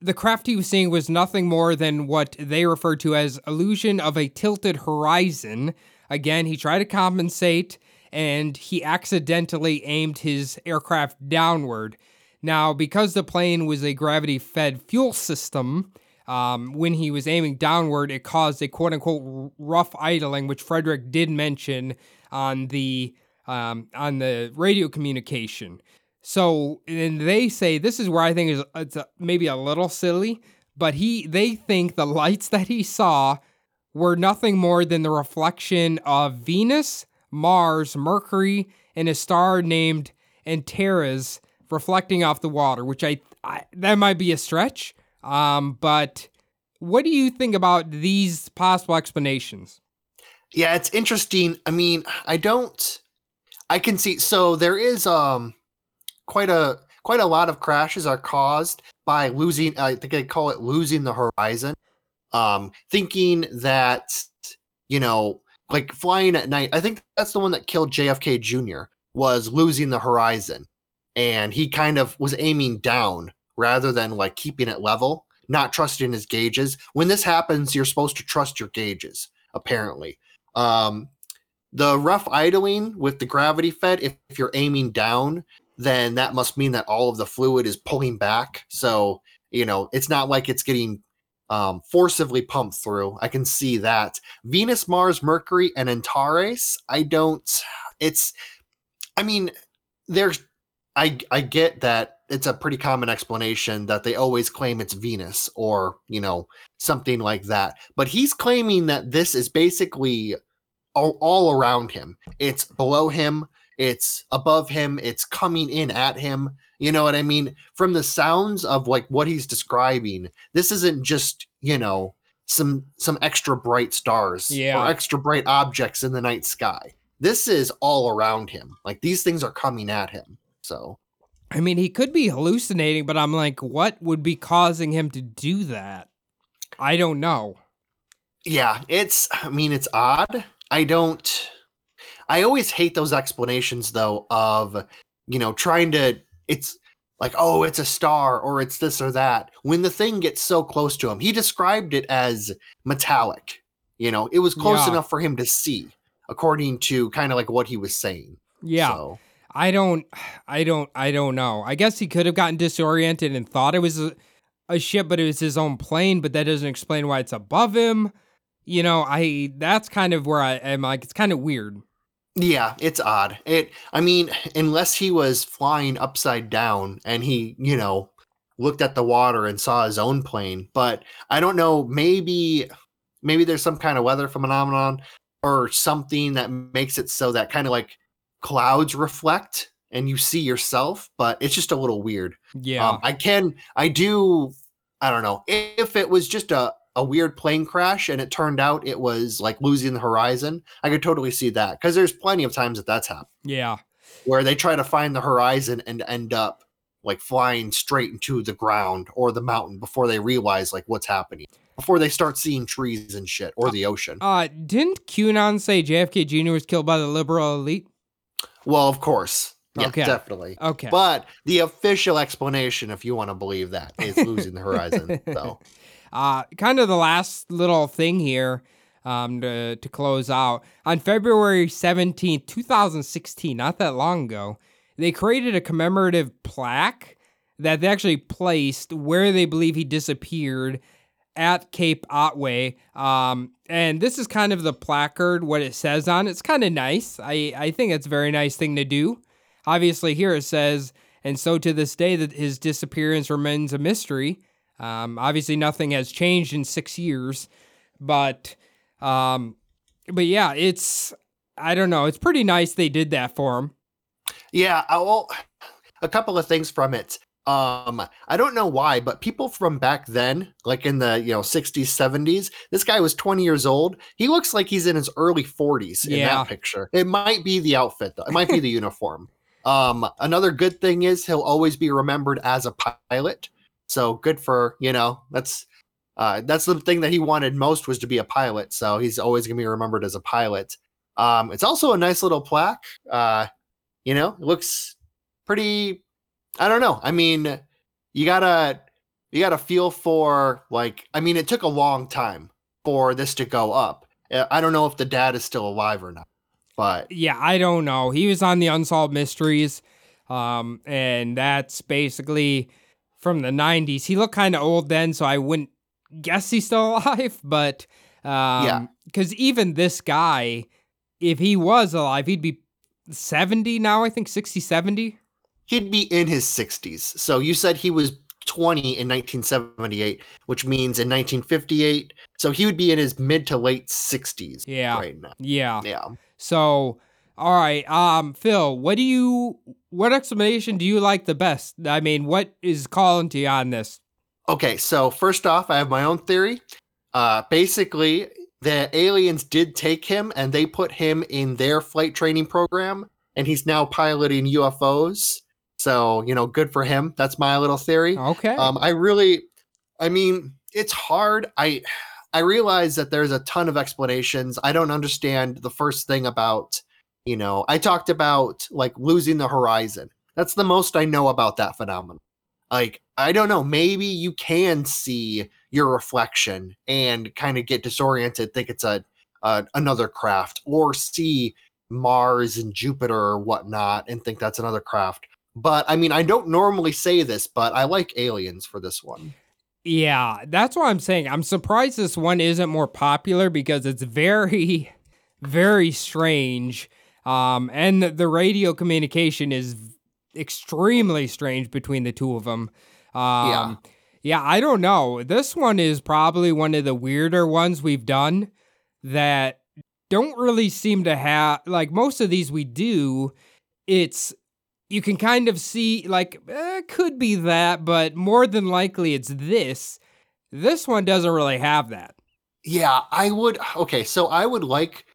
the craft he was seeing was nothing more than what they refer to as illusion of a tilted horizon. Again, he tried to compensate and he accidentally aimed his aircraft downward. Now, because the plane was a gravity fed fuel system, um, when he was aiming downward, it caused a quote unquote rough idling, which Frederick did mention on the um, on the radio communication. So, and they say this is where I think is it's a, maybe a little silly, but he they think the lights that he saw were nothing more than the reflection of Venus, Mars, Mercury, and a star named Antares reflecting off the water, which I, I that might be a stretch. Um, but what do you think about these possible explanations? Yeah, it's interesting. I mean, I don't I can see so there is um quite a quite a lot of crashes are caused by losing I think they call it losing the horizon. Um thinking that you know, like flying at night. I think that's the one that killed JFK Jr. was losing the horizon. And he kind of was aiming down rather than like keeping it level, not trusting his gauges. When this happens, you're supposed to trust your gauges, apparently. Um, the rough idling with the gravity fed, if, if you're aiming down, then that must mean that all of the fluid is pulling back. So, you know, it's not like it's getting um, forcibly pumped through. I can see that. Venus, Mars, Mercury, and Antares, I don't, it's, I mean, there's, I, I get that it's a pretty common explanation that they always claim it's Venus or, you know, something like that. But he's claiming that this is basically all, all around him. It's below him, it's above him, it's coming in at him. You know what I mean? From the sounds of like what he's describing, this isn't just, you know, some some extra bright stars Yeah. or extra bright objects in the night sky. This is all around him. Like these things are coming at him. So I mean, he could be hallucinating, but I'm like, what would be causing him to do that? I don't know. yeah, it's I mean it's odd. I don't I always hate those explanations though of you know trying to it's like oh it's a star or it's this or that when the thing gets so close to him. He described it as metallic. You know, it was close Yeah. enough for him to see according to kind of like what he was saying. Yeah. So, I don't, I don't, I don't know. I guess he could have gotten disoriented and thought it was a, a ship, but it was his own plane. But that doesn't explain why it's above him. You know, I that's kind of where I am. Like, it's kind of weird. Yeah, it's odd. It I mean, unless he was flying upside down and he, you know, looked at the water and saw his own plane, but I don't know, maybe maybe there's some kind of weather phenomenon or something that makes it so that kind of like clouds reflect and you see yourself, but it's just a little weird. Yeah, Um, I can, I do, I don't know if it was just a a weird plane crash and it turned out it was like losing the horizon. I could totally see that because there's plenty of times that that's happened yeah, where they try to find the horizon and end up like flying straight into the ground or the mountain before they realize like what's happening before they start seeing trees and shit or the ocean. Uh, didn't QAnon say JFK Jr. was killed by the liberal elite? Well, of course. Yeah, Okay. definitely. Okay. But the official explanation, if you want to believe that, is losing the horizon. So Uh, kind of the last little thing here um, to, to close out. On February 17th, 2016, not that long ago, they created a commemorative plaque that they actually placed where they believe he disappeared at Cape Otway. Um, and this is kind of the placard, what it says on. It's kind of nice. I, I think it's a very nice thing to do. Obviously, here it says, and so to this day, that his disappearance remains a mystery. Um, obviously, nothing has changed in six years, but, um, but yeah, it's I don't know. It's pretty nice they did that for him. Yeah, well, a couple of things from it. Um, I don't know why, but people from back then, like in the you know 60s, 70s, this guy was 20 years old. He looks like he's in his early 40s in Yeah. that picture. It might be the outfit though. It might be the uniform. Um, another good thing is he'll always be remembered as a pilot. So good for, you know, that's uh, that's the thing that he wanted most was to be a pilot. So he's always gonna be remembered as a pilot. Um, it's also a nice little plaque. Uh, you know, it looks pretty. I don't know. I mean, you gotta you gotta feel for like. I mean, it took a long time for this to go up. Uh, I don't know if the dad is still alive or not, but Yeah, I don't know. He was on the Unsolved Mysteries, um, and that's basically from the '90s. He looked kind of old then, so I wouldn't guess he's still alive. But um, Yeah. because even this guy, if he was alive, he'd be 70 now. I think 60, 70. he'd be in his 60s. So you said he was 20 in 1978, which means in 1958. So he would be in his mid to late 60s Yeah. right now. Yeah. Yeah. So, all right, um, Phil, what do you, what explanation do you like the best? I mean, what is calling to you on this? Okay, so first off, I have my own theory. Uh, basically, the aliens did take him and they put him in their flight training program, and he's now piloting UFOs. So, you know, good for him. That's my little theory. Okay. Um, I really, I mean, it's hard. I, I realize that there's a ton of explanations. I don't understand the first thing about, you know, I talked about like losing the horizon. That's the most I know about that phenomenon. Like, I don't know, maybe you can see your reflection and kind of get disoriented, think it's a, a another craft, or see Mars and Jupiter or whatnot and think that's another craft. But I mean, I don't normally say this, but I like aliens for this one. Yeah, that's what I'm saying. I'm surprised this one isn't more popular because it's very, very strange. Um, and the, radio communication is extremely strange between the two of them. Um, Yeah. yeah, I don't know. This one is probably one of the weirder ones we've done that don't really seem to have, like most of these we do, it's you can kind of see like eh, could be that, but more than likely it's this. This one doesn't really have that. Yeah, I would. Okay, so I would like.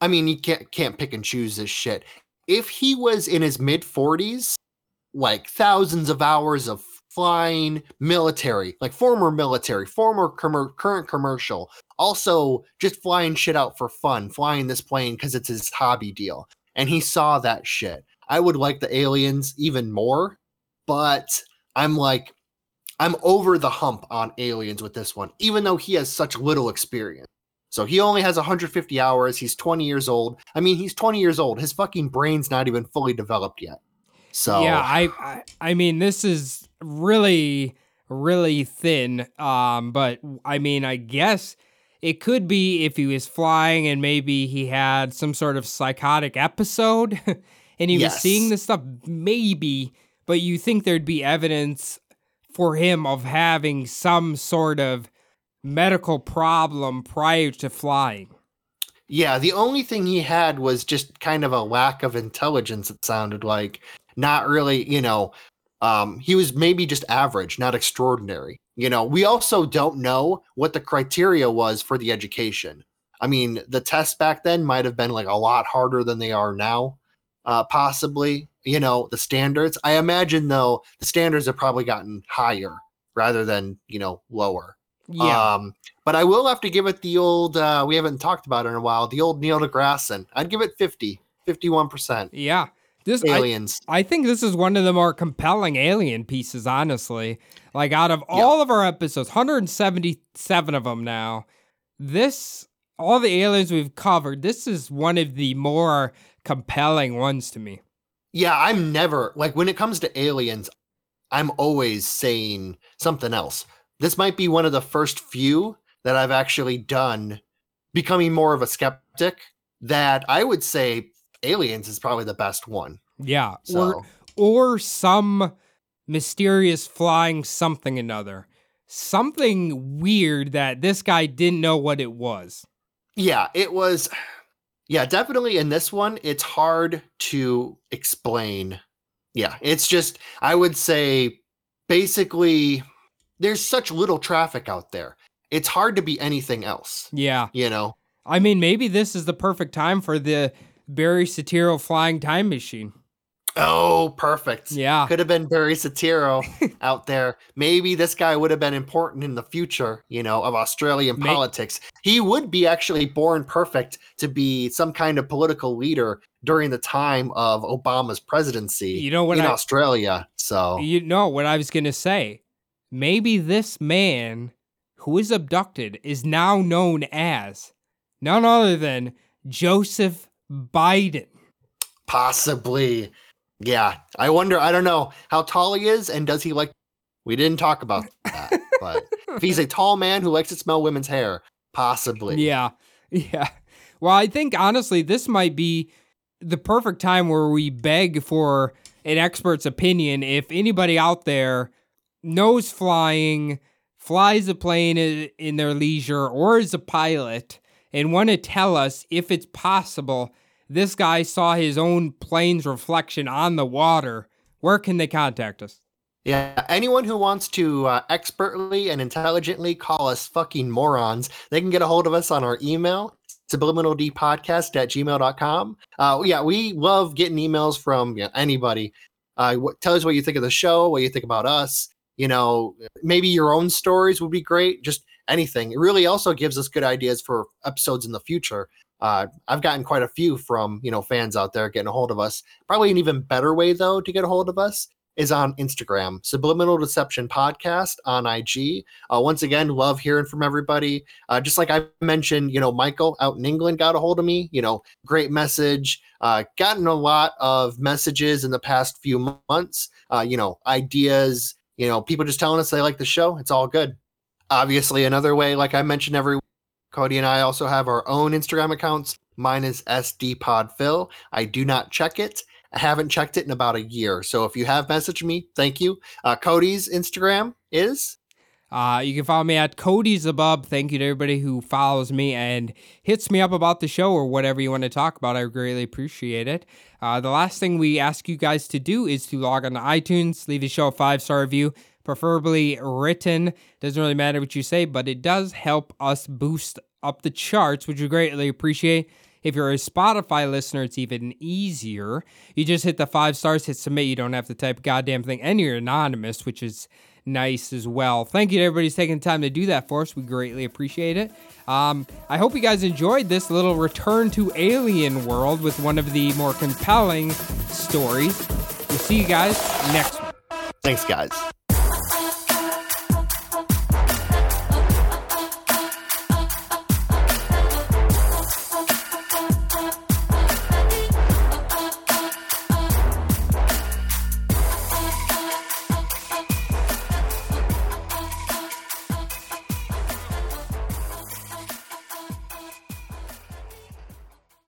I mean, you can't can't pick and choose this shit. If he was in his mid forties, like thousands of hours of flying, military, like former military, former commer- current commercial, also just flying shit out for fun, flying this plane because it's his hobby deal, and he saw that shit. I would like the aliens even more, but I'm like, I'm over the hump on aliens with this one, even though he has such little experience. So he only has 150 hours. He's 20 years old. I mean, he's 20 years old. His fucking brain's not even fully developed yet. So Yeah, I, I I mean this is really really thin. Um, but I mean I guess it could be if he was flying and maybe he had some sort of psychotic episode and he was seeing this stuff maybe, but you think there'd be evidence for him of having some sort of medical problem prior to flying. yeah, the only thing he had was just kind of a lack of intelligence. It sounded like not really, you know. Um, he was maybe just average, not extraordinary. You know, we also don't know what the criteria was for the education. I mean, the tests back then might have been like a lot harder than they are now, uh, possibly. You know, the standards. I imagine though the standards have probably gotten higher rather than you know lower. Yeah. Um, but I will have to give it the old. Uh, we haven't talked about it in a while. The old Neil deGrasse. And I'd give it 50, 51 percent. yeah. This I, Aliens. I think this is one of the more compelling alien pieces, honestly. Like out of all of our episodes, 177 of them now, this all the aliens we've covered, this is one of the more compelling ones to me. yeah, I'm never like when it comes to aliens. I'm always saying something else. This might be one of the first few that I've actually done becoming more of a skeptic. That I would say aliens is probably the best one. Yeah. So Or or some mysterious flying something another. Something weird that this guy didn't know what it was. yeah, it was. Yeah, definitely in this one, it's hard to explain. Yeah, it's just, I would say basically, there's such little traffic out there. It's hard to be anything else, Yeah. you know? I mean, maybe this is the perfect time for the Barry Satiro flying time machine. Oh, perfect. Yeah. Could have been Barry Satiro out there. Maybe this guy would have been important in the future, you know, of Australian May- politics. He would be actually born perfect to be some kind of political leader during the time of Obama's presidency You know what in I- Australia. So, You know what I was going to say? Maybe this man who is abducted is now known as none other than Joseph Biden. possibly. Yeah. I wonder, I don't know how tall he is and does he like. We didn't talk about that, but if he's a tall man who likes to smell women's hair, possibly. Yeah. Yeah. Well, I think honestly, this might be the perfect time where we beg for an expert's opinion. If anybody out there knows flying, flies a plane in their leisure, or is a pilot, and want to tell us if it's possible this guy saw his own plane's reflection on the water, where can they contact us? Yeah, anyone who wants to uh, expertly and intelligently call us fucking morons, they can get a hold of us on our email, subliminaldpodcast at gmail.com. Uh, yeah, we love getting emails from anybody. Uh, tell us what you think of the show, what you think about us. You know, maybe your own stories would be great. Just anything. It really also gives us good ideas for episodes in the future. Uh, I've gotten quite a few from you know fans out there getting a hold of us. Probably an even better way though to get a hold of us is on Instagram, Subliminal Deception Podcast on IG. Uh, once again, love hearing from everybody. Uh, just like I mentioned, you know, Michael out in England got a hold of me. You know, great message. Uh, gotten a lot of messages in the past few months. Uh, you know, ideas. You know, people just telling us they like the show. It's all good. Obviously, another way, like I mentioned every week, Cody and I also have our own Instagram accounts. Mine is SDPodPhil. I do not check it. I haven't checked it in about a year. So if you have messaged me, thank you. Uh, Cody's Instagram is Uh, you can follow me at Cody's Above. Thank you to everybody who follows me and hits me up about the show or whatever you want to talk about. I greatly appreciate it. Uh, the last thing we ask you guys to do is to log on to iTunes, leave the show a five star review, preferably written. Doesn't really matter what you say, but it does help us boost up the charts, which we greatly appreciate. If you're a Spotify listener, it's even easier. You just hit the five stars, hit submit. You don't have to type goddamn thing, and you're anonymous, which is nice as well. Thank you to everybody who's taking time to do that for us. We greatly appreciate it. Um, I hope you guys enjoyed this little return to Alien World with one of the more compelling stories. We'll see you guys next week. thanks, guys.